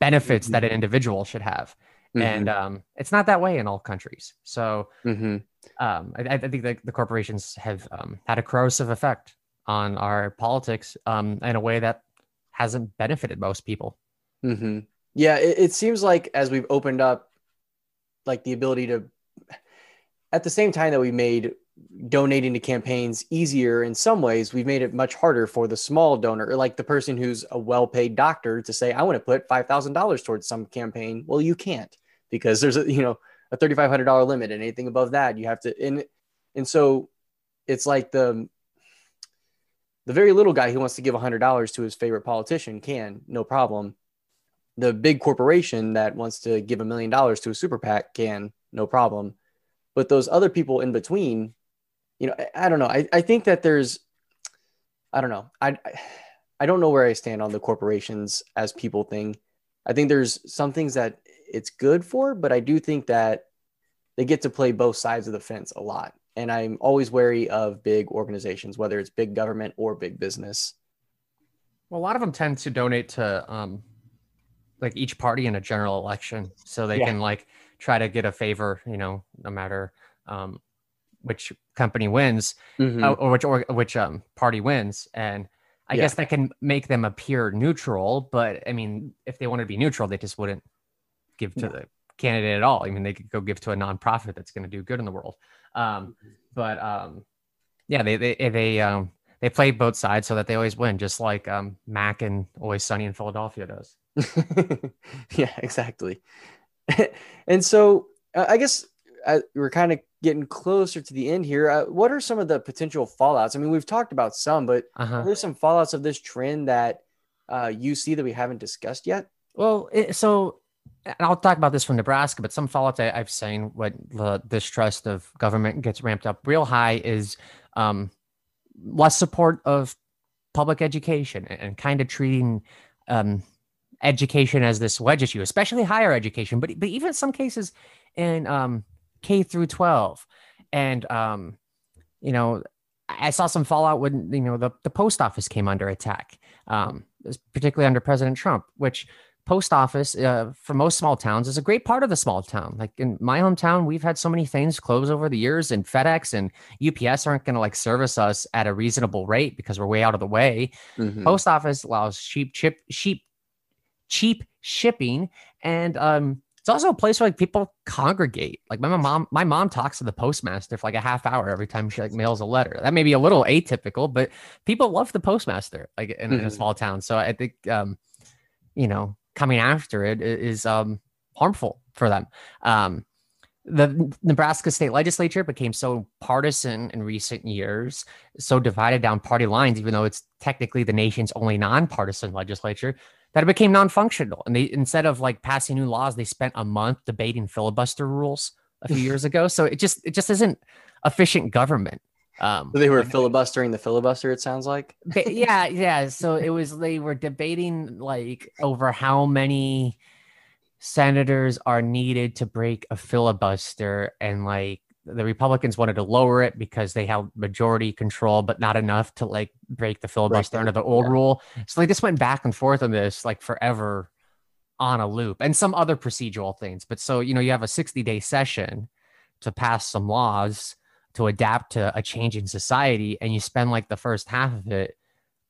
benefits mm-hmm. that an mm-hmm. individual should have. Mm-hmm. And um, it's not that way in all countries. So mm-hmm. um, I, I, think that the corporations have um, had a corrosive effect on our politics um, in a way that hasn't benefited most people. Mm-hmm. Yeah, it, it seems like as we've opened up, like the ability to, at the same time that we made donating to campaigns easier in some ways, we've made it much harder for the small donor, like the person who's a well-paid doctor, to say, "I want to put five thousand dollars towards some campaign." Well, you can't because there's a you know a thirty-five hundred dollar limit, and anything above that, you have to. And and so it's like the the very little guy who wants to give $100 to his favorite politician can, no problem. The big corporation that wants to give a million dollars to a super PAC can, no problem. But those other people in between, you know, I, I don't know. I, I think that there's, I don't know. I, I don't know where I stand on the corporations as people thing. I think there's some things that it's good for, but I do think that they get to play both sides of the fence a lot and I'm always wary of big organizations, whether it's big government or big business. Well, a lot of them tend to donate to um, like each party in a general election, so they yeah. can like try to get a favor, you know, no matter um, which company wins mm-hmm. uh, or which or which um, party wins, and I yeah. guess that can make them appear neutral. But I mean, if they wanted to be neutral, they just wouldn't give to the candidate at all. I mean, they could go give to a nonprofit that's going to do good in the world. Um, but um, yeah, they they they um they play both sides so that they always win, just like um Mac and Always Sunny in Philadelphia does. <laughs> yeah, exactly. <laughs> and so uh, I guess uh, we're kind of getting closer to the end here. Uh, what are some of the potential fallouts? I mean, we've talked about some, but uh-huh. there's some fallouts of this trend that uh, you see that we haven't discussed yet. Well, it, so and I'll talk about this from Nebraska, but some fallout I, have seen when the distrust of government gets ramped up real high is um, less support of public education and, and kind of treating um, education as this wedge issue, especially higher education, but but even some cases in um, K through 12. And um, you know, I saw some fallout when you know the, the post office came under attack, um, particularly under President Trump, which post office uh, for most small towns is a great part of the small town. Like in my hometown, we've had so many things close over the years, and FedEx and UPS aren't going to like service us at a reasonable rate because we're way out of the way. Mm-hmm. Post office allows cheap chip cheap cheap shipping, and um, it's also a place where like people congregate. Like my mom, my mom talks to the postmaster for like a half hour every time she like mails a letter. That may be a little atypical, but people love the postmaster like in, mm-hmm. in a mm-hmm. small town. So I think um, you know coming after it is um, harmful for them. Um, the Nebraska state legislature became so partisan in recent years, so divided down party lines, even though it's technically the nation's only nonpartisan legislature, that it became non-functional. And they instead of like passing new laws, they spent a month debating filibuster rules a few <laughs> years ago. So it just it just isn't efficient government. Um, they were filibustering the filibuster. It sounds like. yeah, yeah. So it was they were debating like over how many senators are needed to break a filibuster, and like the Republicans wanted to lower it because they held majority control, but not enough to like break the filibuster under the old yeah. rule. So they just went back and forth on this like forever on a loop, and some other procedural things. But so you know, you have a sixty day session to pass some laws to to adapt to a changing society and you spend like the first half of it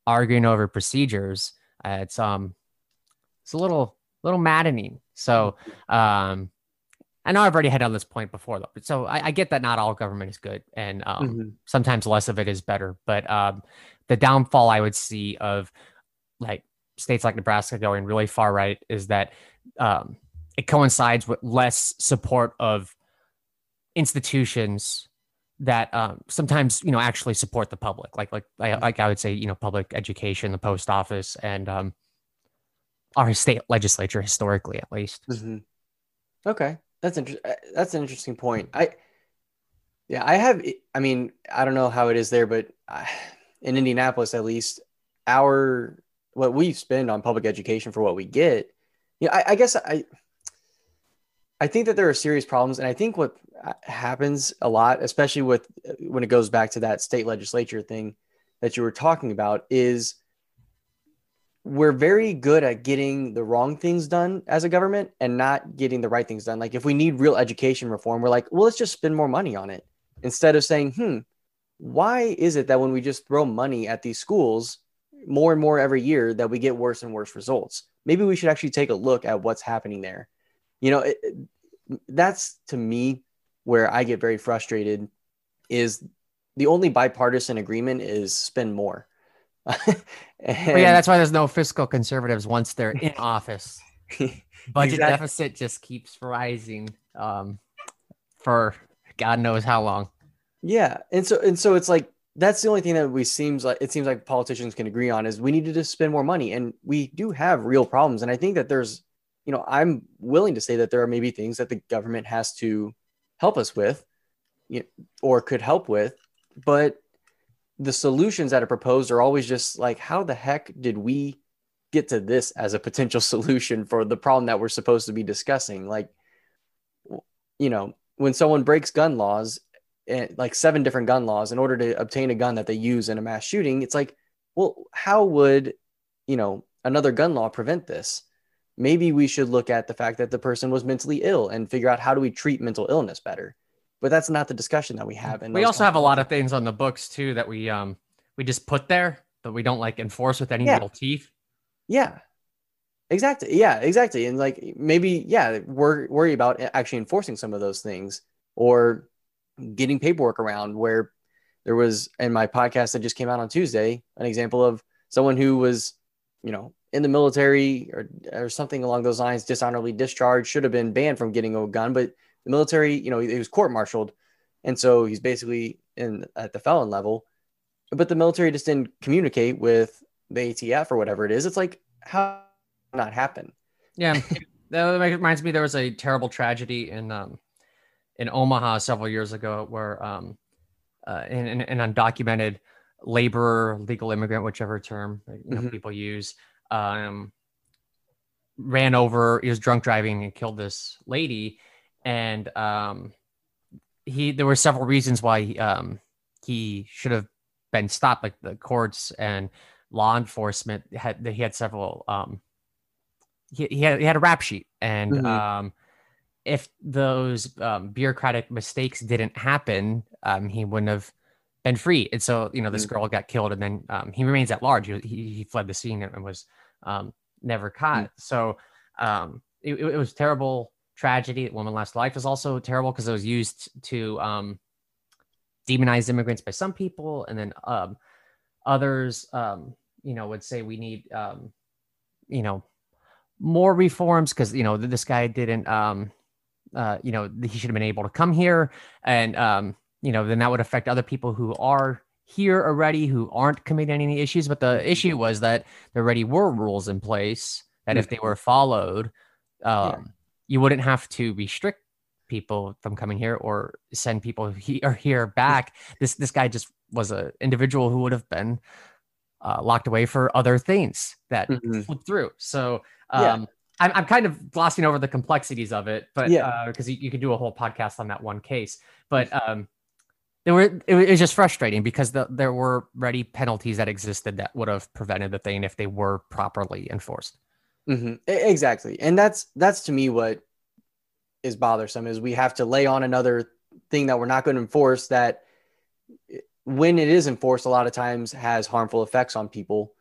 arguing over procedures uh, it's um it's a little little maddening so um I know I've already had on this point before, though. So I, I, get that not all government is good, and um, mm-hmm. sometimes less of it is better. But um, the downfall I would see of like states like Nebraska going really far right is that um, it coincides with less support of institutions that um, sometimes you know actually support the public, like like like I would say you know public education, the post office, and um, our state legislature historically at least. Mm-hmm. Okay, that's interesting. Uh, that's an interesting point. I, yeah, I have. I mean, I don't know how it is there, but uh, in Indianapolis, at least, our what we spend on public education for what we get. You know, I, I guess I. I think that there are serious problems, and I think what uh, happens a lot, especially with when it goes back to that state legislature thing that you were talking about, is we're very good at getting the wrong things done as a government and not getting the right things done. Like if we need real education reform, we're like, well, let's just spend more money on it instead of saying, hmm, why is it that when we just throw money at these schools more and more every year that we get worse and worse results? Maybe we should actually take a look at what's happening there. You know, it, that's to me where I get very frustrated is the only bipartisan agreement is spend more yeah, that's why there's no fiscal conservatives once they're in <laughs> office. Budget exactly. deficit just keeps rising um, for God knows how long. Yeah, and so and so it's like that's the only thing that we seems like it seems like politicians can agree on is we need to just spend more money, and we do have real problems. And I think that there's, you know, I'm willing to say that there are maybe things that the government has to help us with, you know, or could help with, but the solutions that are proposed are always just like, how the heck did we get to this as a potential <laughs> solution for the problem that we're supposed to be discussing? Like, you know, when someone breaks gun laws, eh, like seven different gun laws, in order to obtain a gun that they use in a mass shooting, it's like, well, how would, you know, another gun law prevent this? Maybe we should look at the fact that the person was mentally ill and figure out how do we treat mental illness better but that's not the discussion that we have. And we also have a lot of things on the books too that we um we just put there that we don't like enforce with any yeah. real teeth. Yeah, exactly. Yeah, exactly. And like maybe yeah, we're worry about actually enforcing some of those things or getting paperwork around where there was in my podcast that just came out on Tuesday an example of someone who was you know in the military or, or something along those lines dishonorably discharged should have been banned from getting a gun but the military, you know, he, he was court-martialed, and so he's basically in at the felon level. But the military just didn't communicate with the ATF or whatever it is. It's like how not happen? Yeah, <laughs> that reminds me. There was a terrible tragedy in um, in Omaha several years ago where um, uh, an, an undocumented laborer, legal immigrant, whichever term you know, mm-hmm. people use, um, ran over. He was drunk driving and killed this lady and um, he there were several reasons why he, um, he should have been stopped. Like the courts and law enforcement had that he had several. Um, he, he had he had a rap sheet, and mm-hmm. um, if those um, bureaucratic mistakes didn't happen, um, he wouldn't have been free. And so you know this mm-hmm. girl got killed, and then um, he remains at large. He, he fled the scene and was um, never caught. Mm-hmm. So um, it, it was terrible tragedy that woman lost life is also terrible because it was used to um, demonize immigrants by some people, and then um, others, um, you know, would say we need, um, you know, more reforms because you know this guy didn't, um, uh, you know, he should have been able to come here, and um, you know, then that would affect other people who are here already who aren't committing any issues. But the issue was that there already were rules in place that if they were followed, um, you wouldn't have to restrict people from coming here or send people here or here back. This this guy just was an individual who would have been uh, locked away for other things that mm-hmm. slipped through. So um, yeah. I'm, I'm kind of glossing over the complexities of it, but yeah, because uh, you, you could do a whole podcast on that one case. But mm-hmm. um, there were it was just frustrating because the, there were ready penalties that existed that would have prevented the thing if they were properly enforced. Mm-hmm. Exactly, and that's that's to me what is bothersome is we have to lay on another thing that we're not going to enforce that when it is enforced, a lot of times has harmful effects on people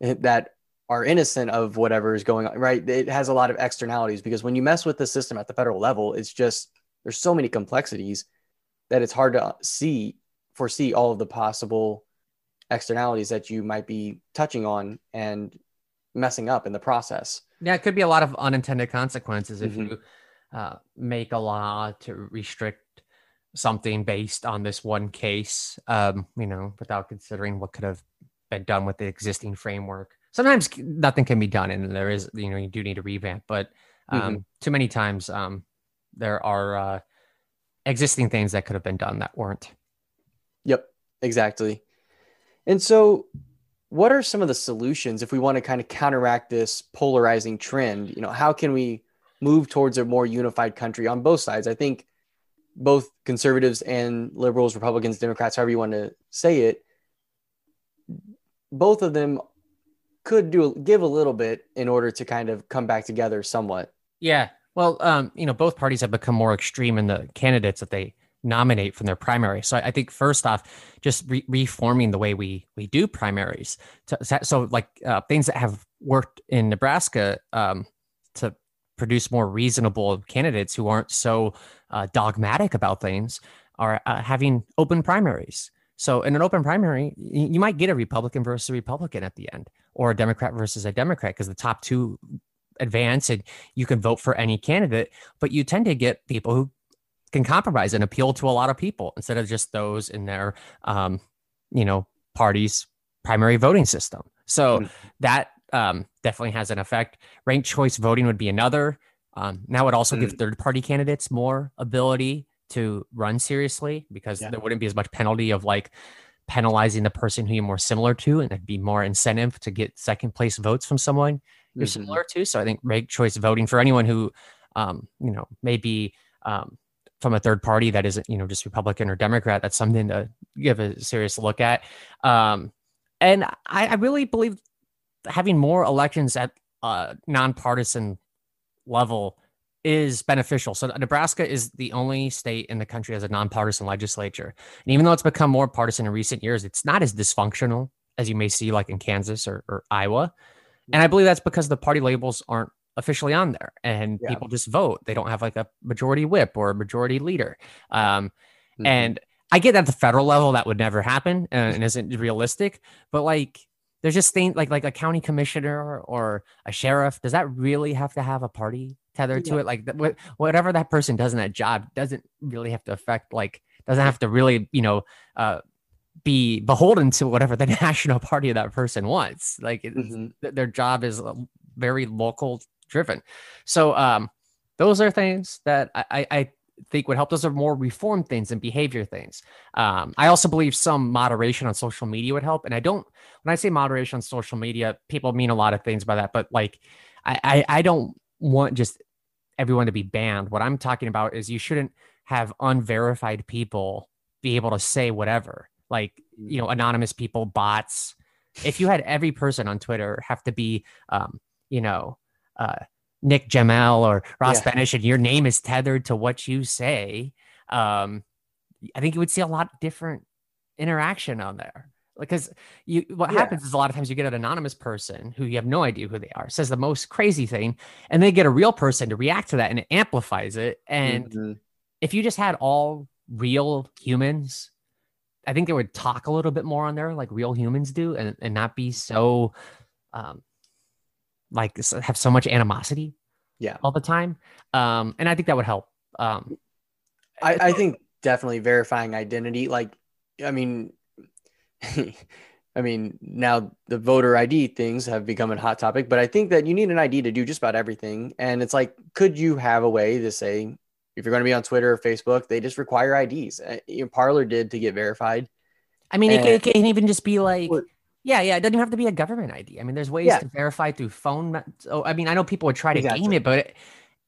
that are innocent of whatever is going on, right? It has a lot of externalities because when you mess with the system at the federal level, it's just there's so many complexities that it's hard to see foresee all of the possible externalities that you might be touching on and messing up in the process. Yeah, it could be a lot of unintended consequences if Mhm. you uh, make a law to restrict something based on this one case, um, you know, without considering what could have been done with the existing framework. Sometimes nothing can be done, and there is, you know, you do need to revamp, but um, too many times um, there are uh, existing things that could have been done that weren't. Yep, exactly. And so, what are some of the solutions if we want to kind of counteract this polarizing trend? You know, how can we move towards a more unified country on both sides? I think both conservatives and liberals, Republicans, Democrats, however you want to say it, both of them could do give a little bit in order to kind of come back together somewhat. Yeah. Well, um, you know, both parties have become more extreme in the candidates that they nominate from their primary. So I, think first off, just re- reforming the way we we do primaries. So, so like uh, things that have worked in Nebraska um, to produce more reasonable candidates who aren't so uh, dogmatic about things are uh, having open primaries. So in an open primary, you might get a Republican versus a Republican at the end, or a Democrat versus a Democrat, because the top two advance and you can vote for any candidate, but you tend to get people who can compromise and appeal to a lot of people instead of just those in their, um, you know, party's primary voting system. So Mhm. that um, definitely has an effect. Ranked choice voting would be another. Um, now would also give third party candidates more ability to run seriously because Yeah. there wouldn't be as much penalty of like penalizing the person who you're more similar to, and it'd be more incentive to get second place votes from someone you're Mhm. similar to. So I think ranked choice voting for anyone who, um, you know, maybe um, from a third party that isn't, you know, just Republican or Democrat, that's something to give a serious look at. Um, and I, I really believe having more elections at a nonpartisan level is beneficial. So Nebraska is the only state in the country as a nonpartisan legislature. And even though it's become more partisan in recent years, it's not as dysfunctional as you may see like in Kansas or, or Iowa. And I believe that's because the party labels aren't officially on there and Yeah. people just vote. They don't have like a majority whip or a majority leader. Um, Mhm. and I get at the federal level that would never happen uh, and isn't realistic, but like there's just things like like a county commissioner or a sheriff. Does that really have to have a party tethered to it? Like th- whatever that person does in that job doesn't really have to affect like doesn't have to really you know uh, be beholden to whatever the <laughs> national party of that person wants. Like Mhm. th- their job is uh, very local driven. So um, those are things that I, I, think would help. Those are more reform things and behavior things. Um, I also believe some moderation on social media would help. And I don't, when I say moderation on social media, people mean a lot of things by that, but like, I, I, I don't want just everyone to be banned. What I'm talking about is you shouldn't have unverified people be able to say whatever, like, you know, anonymous people, bots. If you had every person on Twitter have to be, um, you know, uh, Nick Jamel or Ross Yeah. Benes, and your name is tethered to what you say, um, I think you would see a lot different interaction on there. Because you, what Yeah. happens is a lot of times you get an anonymous person who you have no idea who they are says the most crazy thing, and they get a real person to react to that, and it amplifies it. And Mhm. if you just had all real humans, I think they would talk a little bit more on there, like real humans do, and, and not be so, um, like have so much animosity Yeah. all the time. Um, and I think that would help. Um, I, I think definitely verifying identity. Like, I mean, <laughs> I mean, now the voter ID things have become a hot topic, but I think that you need an ID to do just about everything. And it's like, could you have a way to say, if you're going to be on Twitter or Facebook, they just require IDs? Uh, you know, Parler did to get verified. I mean, it, And- can- it can even just be like, yeah, yeah, it doesn't have to be a government ID. I mean, there's ways Yeah. to verify through phone. me- Oh, I mean, I know people would try to game it, but it,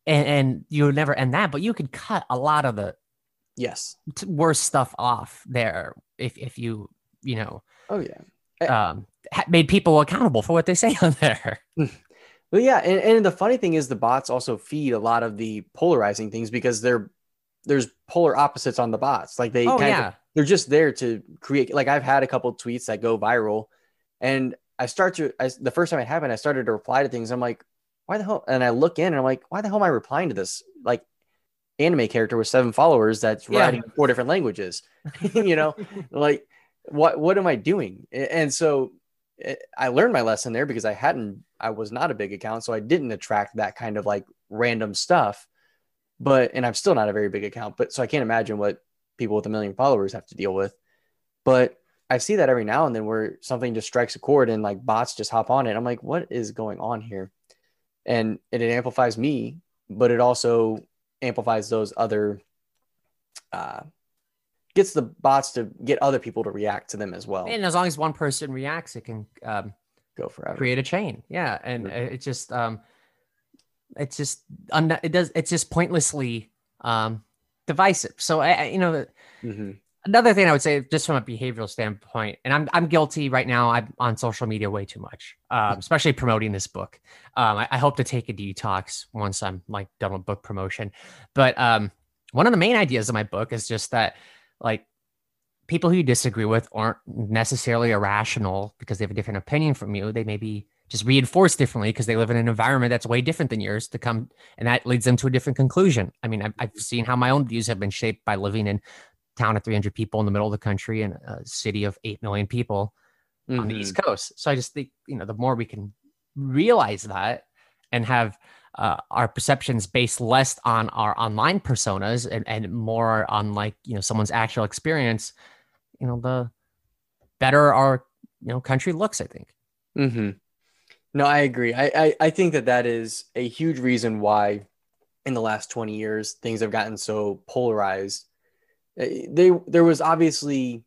and, and you would never end that. But you could cut a lot of the Yes. t- worst stuff off there if if you you know Oh, yeah. Uh, um ha- made people accountable for what they say <laughs> on there. Well, yeah, and, and the funny thing is the bots also feed a lot of the polarizing things because they're there's polar opposites on the bots. Like they Oh yeah. of they're just there to create like I've had a couple tweets that go viral and I start to I, the first time it happened, I started to reply to things. I'm like, why the hell? And I look in and I'm like, why the hell am I replying to this? Like anime character with seven followers that's Yeah. writing four different languages. <laughs> you know, like what what am I doing? And so eh, I learned my lesson there because I hadn't I was not a big account, so I didn't attract that kind of like random stuff. But and I'm still not a very big account, but so I can't imagine what people with a million followers have to deal with. But I see that every now and then where something just strikes a chord and like bots just hop on it. I'm like, what is going on here? And it, it amplifies me, but it also amplifies those other uh gets the bots to get other people to react to them as well. And as long as one person reacts, it can um, Go forever. create a chain. Yeah, and Mhm. it just um, it's just un- it does it's just pointlessly um divisive. So I, I you know Mhm. Another thing I would say, just from a behavioral standpoint, and I'm I'm guilty right now. I'm on social media way too much, um, especially promoting this book. Um, I, I hope to take a detox once I'm like done with book promotion. But um, one of the main ideas of my book is just that, like, people who you disagree with aren't necessarily irrational because they have a different opinion from you. They may be just reinforced differently because they live in an environment that's way different than yours to come and that leads them to a different conclusion i mean i've, I've seen how my own views have been shaped by living in town of 300 people in the middle of the country and a city of 8 million people on the east coast so i just think you know the more we can realize that and have uh, our perceptions based less on our online personas and, and more on like you know someone's actual experience you know the better our you know country looks i think mm-hmm. No, I agree. I, I I think that that is a huge reason why, in the last twenty years, things have gotten so polarized. Eh, They there was obviously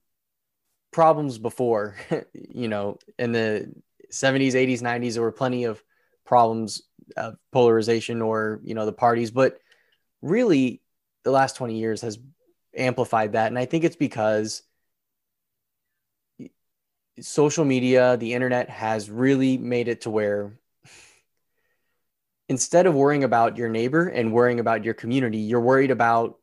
problems before, <laughs> you know, in the seventies, eighties, nineties. There were plenty of problems of polarization or you know the parties, but really, the last twenty years has amplified that, and I think it's because social media, the internet has really made it to where instead of worrying about your neighbor and worrying about your community, you're worried about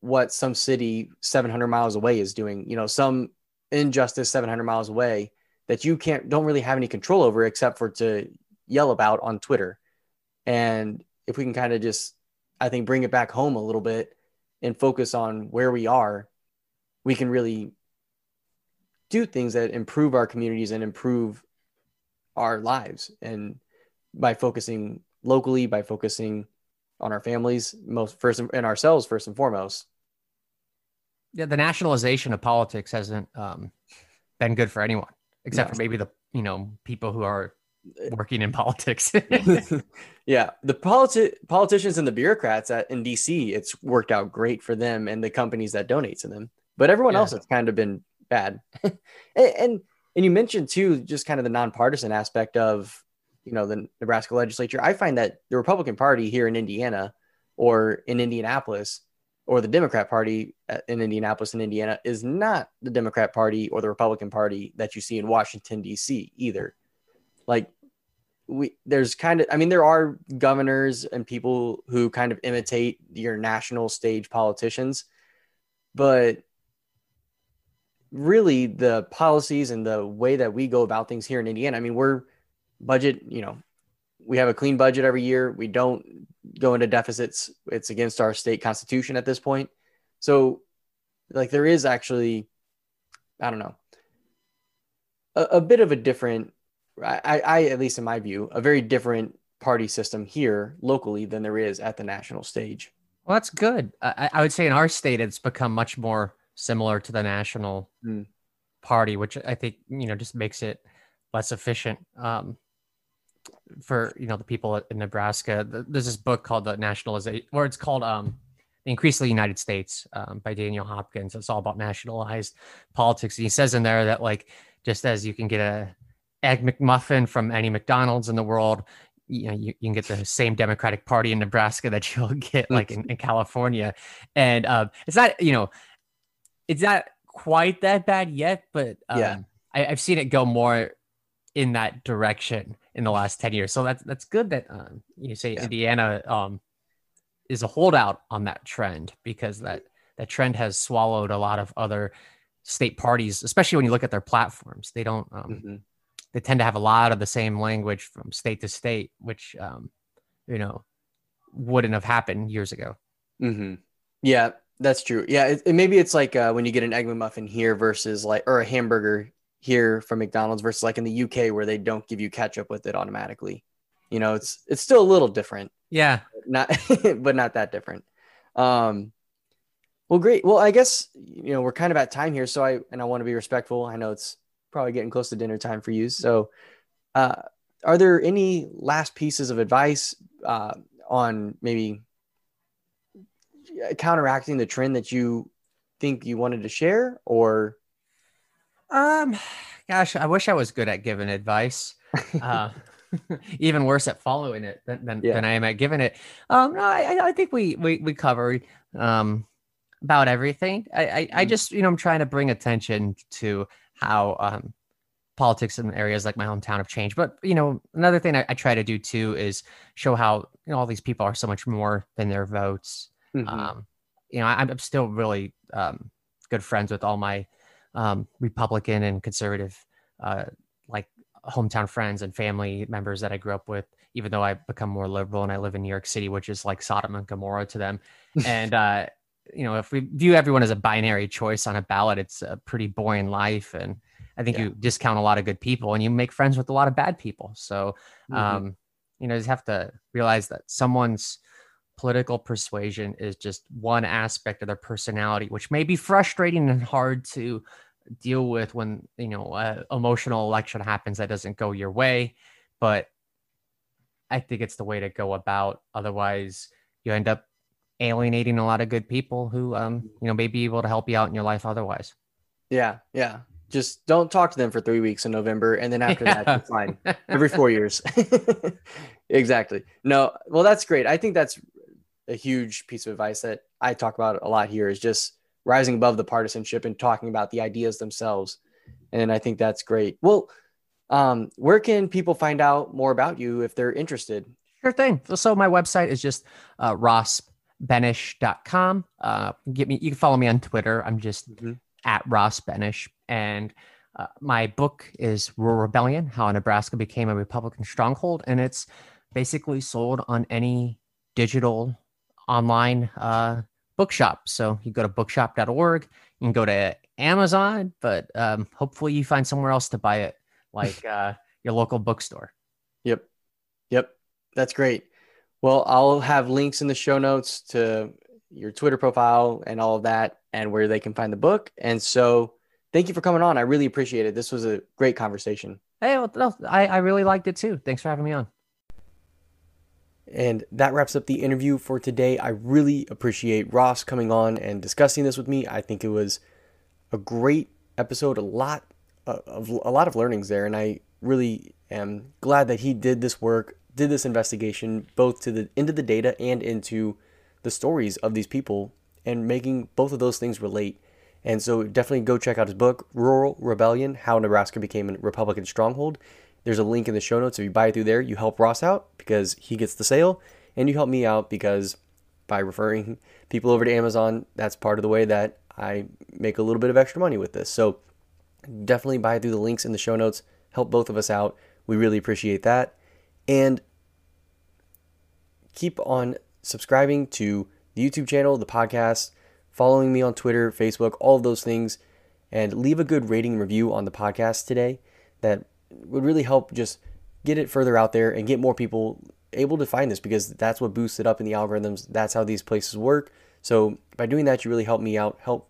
what some city 700 miles away is doing, you know, some injustice 700 miles away that you can't, don't really have any control over except for to yell about on Twitter. And if we can kind of just, I think, bring it back home a little bit and focus on where we are, we can really do things that improve our communities and improve our lives and by focusing locally by focusing on our families most first and ourselves first and foremost yeah, the nationalization of politics hasn't um, been good for anyone, except No. for maybe the you know people who are working in politics. <laughs> yeah the politi- politicians and the bureaucrats at in dc it's worked out great for them and the companies that donate to them but everyone Yeah. else it's kind of been bad <laughs> and, and and you mentioned too just kind of the nonpartisan aspect of you know the nebraska legislature i find that the republican party here in indiana or in indianapolis or the democrat party uh, in indianapolis and indiana is not the democrat party or the republican party that you see in washington d.c either. Like we there's kind of i mean there are governors and people who kind of imitate your national stage politicians but really the policies and the way that we go about things here in indiana i mean we're budget you know we have a clean budget every year we don't go into deficits it's against our state constitution at this point so like there is actually i don't know a, a bit of a different I, I, at least in my view, a very different party system here locally than there is at the national stage. well, that's good. I, I would say in our state, it's become much more similar to the national Hmm. party, which I think you know just makes it less efficient um, for you know the people in Nebraska. There's this book called the Nationalization, or it's called um, "The Increasingly United States" um, by Daniel Hopkins. It's all about nationalized politics. And he says in there that like just as you can get a egg McMuffin from any McDonald's in the world, you know, you, you can get the same Democratic Party in Nebraska that <laughs> you'll get like in, in California. And um, it's not, you know, it's not quite that bad yet, but um, Yeah. I, I've seen it go more in that direction in the last 10 years. So that's that's good that um, you say Yeah. Indiana um, is a holdout on that trend because that that trend has swallowed a lot of other state parties, especially when you look at their platforms. They don't um, mm-hmm. they tend to have a lot of the same language from state to state, which um, you know wouldn't have happened years ago. Mm-hmm. Yeah, that's true. Yeah, it, it, maybe it's like uh, when you get an egg McMuffin here versus like or a hamburger here from McDonald's versus like in the UK where they don't give you ketchup with it automatically. You know, it's it's still a little different. Yeah. Not <laughs> but not that different. Um well great. Well, I guess you know, we're kind of at time here, so I and I want to be respectful. I know it's probably getting close to dinner time for you. So uh are there any last pieces of advice uh on maybe counteracting the trend that you think you wanted to share or um gosh i wish i was good at giving advice uh, <laughs> <laughs> even worse at following it than, than, yeah. than, i am at giving it um no i i think we we, we covered um about everything I, I i mm. just you know i'm trying to bring attention to how um politics in areas like my hometown have changed. But you know, another thing I, I, try to do too is show how you know all these people are so much more than their votes. Mm-hmm. Um, you know, I, am still really um, good friends with all my um, Republican and conservative, uh, like hometown friends and family members that I grew up with. Even though I've become more liberal and I live in New York City, which is like Sodom and Gomorrah to them, <laughs> and uh, you know, if we view everyone as a binary choice on a ballot, it's a pretty boring life and I think yeah. you discount a lot of good people and you make friends with a lot of bad people. So, mm-hmm. um, you know, you just have to realize that someone's political persuasion is just one aspect of their personality, which may be frustrating and hard to deal with when, you know, an emotional election happens that doesn't go your way. But I think it's the way to go about. Otherwise, you end up alienating a lot of good people who, um, you know, may be able to help you out in your life otherwise. Yeah, yeah just don't talk to them for three weeks in November, and then after yeah. that, <laughs> fine. Every four years, <laughs> exactly. No, well, that's great. I think that's a huge piece of advice that I talk about a lot here is just rising above the partisanship and talking about the ideas themselves, and I think that's great. Well, um, where can people find out more about you if they're interested? Sure thing. So my website is just uh, rossbenes.com. Uh, get me. You can follow me on Twitter. I'm just mm-hmm. at Ross Benes and uh, my book is Rural Rebellion How Nebraska Became a Republican Stronghold. And it's basically sold on any digital online uh, bookshop. So you go to bookshop.org, you can go to Amazon, but um, hopefully you find somewhere else to buy it, like <laughs> uh, your local bookstore. Yep. Yep. That's great. Well, I'll have links in the show notes to your Twitter profile and all of that, and where they can find the book. And so, thank you for coming on. I really appreciate it. This was a great conversation. Hey, well, no, I, I really liked it too. Thanks for having me on. And that wraps up the interview for today. I really appreciate Ross coming on and discussing this with me. I think it was a great episode, a lot of a lot of learnings there, and I really am glad that he did this work, did this investigation, both to the into the data and into the stories of these people, and making both of those things relate and so definitely go check out his book, Rural Rebellion How Nebraska Became a Republican Stronghold. There's a link in the show notes. If you buy it through there, you help Ross out because he gets the sale, and you help me out because by referring people over to Amazon, that's part of the way that I make a little bit of extra money with this. So definitely buy through the links in the show notes. Help both of us out. We really appreciate that. And keep on subscribing to the YouTube channel, the podcast following me on Twitter, Facebook, all of those things, and leave a good rating review on the podcast today. That would really help just get it further out there and get more people able to find this because that's what boosts it up in the algorithms. That's how these places work. So by doing that, you really help me out, help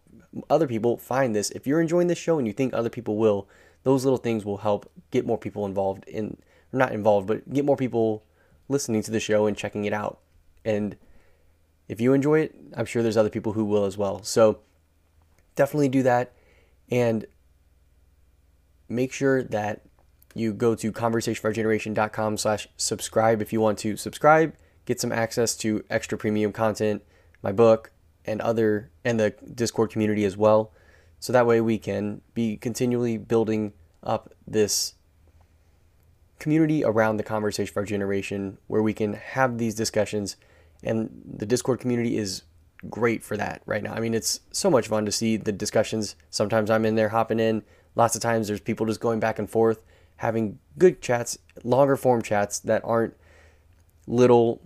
other people find this. If you're enjoying this show and you think other people will, those little things will help get more people involved in, not involved, but get more people listening to the show and checking it out. And if you enjoy it, I'm sure there's other people who will as well. So definitely do that and make sure that you go to conversationfourgeneration.com slash subscribe if you want to subscribe, get some access to extra premium content, my book, and other and the Discord community as well. So that way we can be continually building up this community around the conversation for our generation where we can have these discussions And the Discord community is great for that right now. I mean, it's so much fun to see the discussions. Sometimes I'm in there hopping in. Lots of times there's people just going back and forth, having good chats, longer form chats that aren't little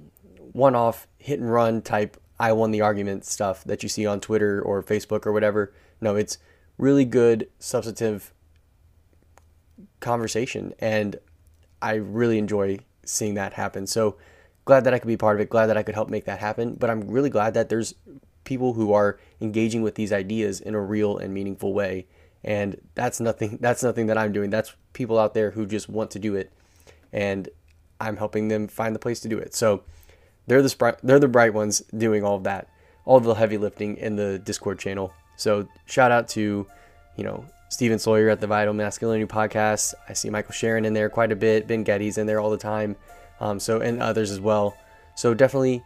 one off hit and run type I won the argument stuff that you see on Twitter or Facebook or whatever. No, it's really good substantive conversation and I really enjoy seeing that happen. So glad that I could be part of it, glad that I could help make that happen, but I'm really glad that there's people who are engaging with these ideas in a real and meaningful way. And that's nothing that's nothing that I'm doing. That's people out there who just want to do it and I'm helping them find the place to do it. So they're the spri- they're the bright ones doing all of that, all the heavy lifting in the Discord channel. So shout out to, you know, Steven Sawyer at the Vital Masculinity Podcast. I see Michael Sharon in there quite a bit. Ben Getty's in there all the time. Um, so and others as well. So definitely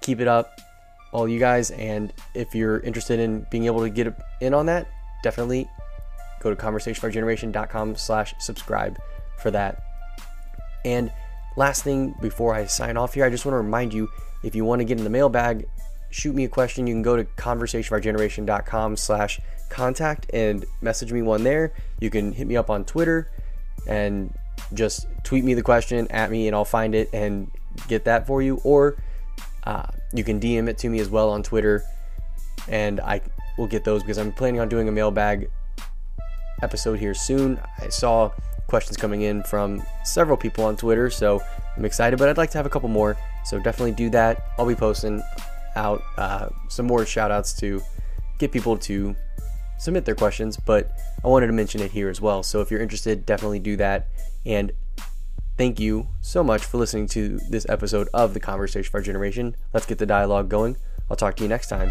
keep it up, all you guys. And if you're interested in being able to get in on that, definitely go to conversationfourgeneration.com slash subscribe for that. And last thing before I sign off here, I just want to remind you if you want to get in the mailbag, shoot me a question. You can go to conversationfourgeneration.com slash contact and message me one there. You can hit me up on Twitter and just tweet me the question at me and I'll find it and get that for you. Or uh, you can DM it to me as well on Twitter and I will get those because I'm planning on doing a mailbag episode here soon. I saw questions coming in from several people on Twitter, so I'm excited, but I'd like to have a couple more. So definitely do that. I'll be posting out uh, some more shout outs to get people to submit their questions, but I wanted to mention it here as well. So if you're interested, definitely do that. And thank you so much for listening to this episode of the Conversation for Our Generation. Let's get the dialogue going. I'll talk to you next time.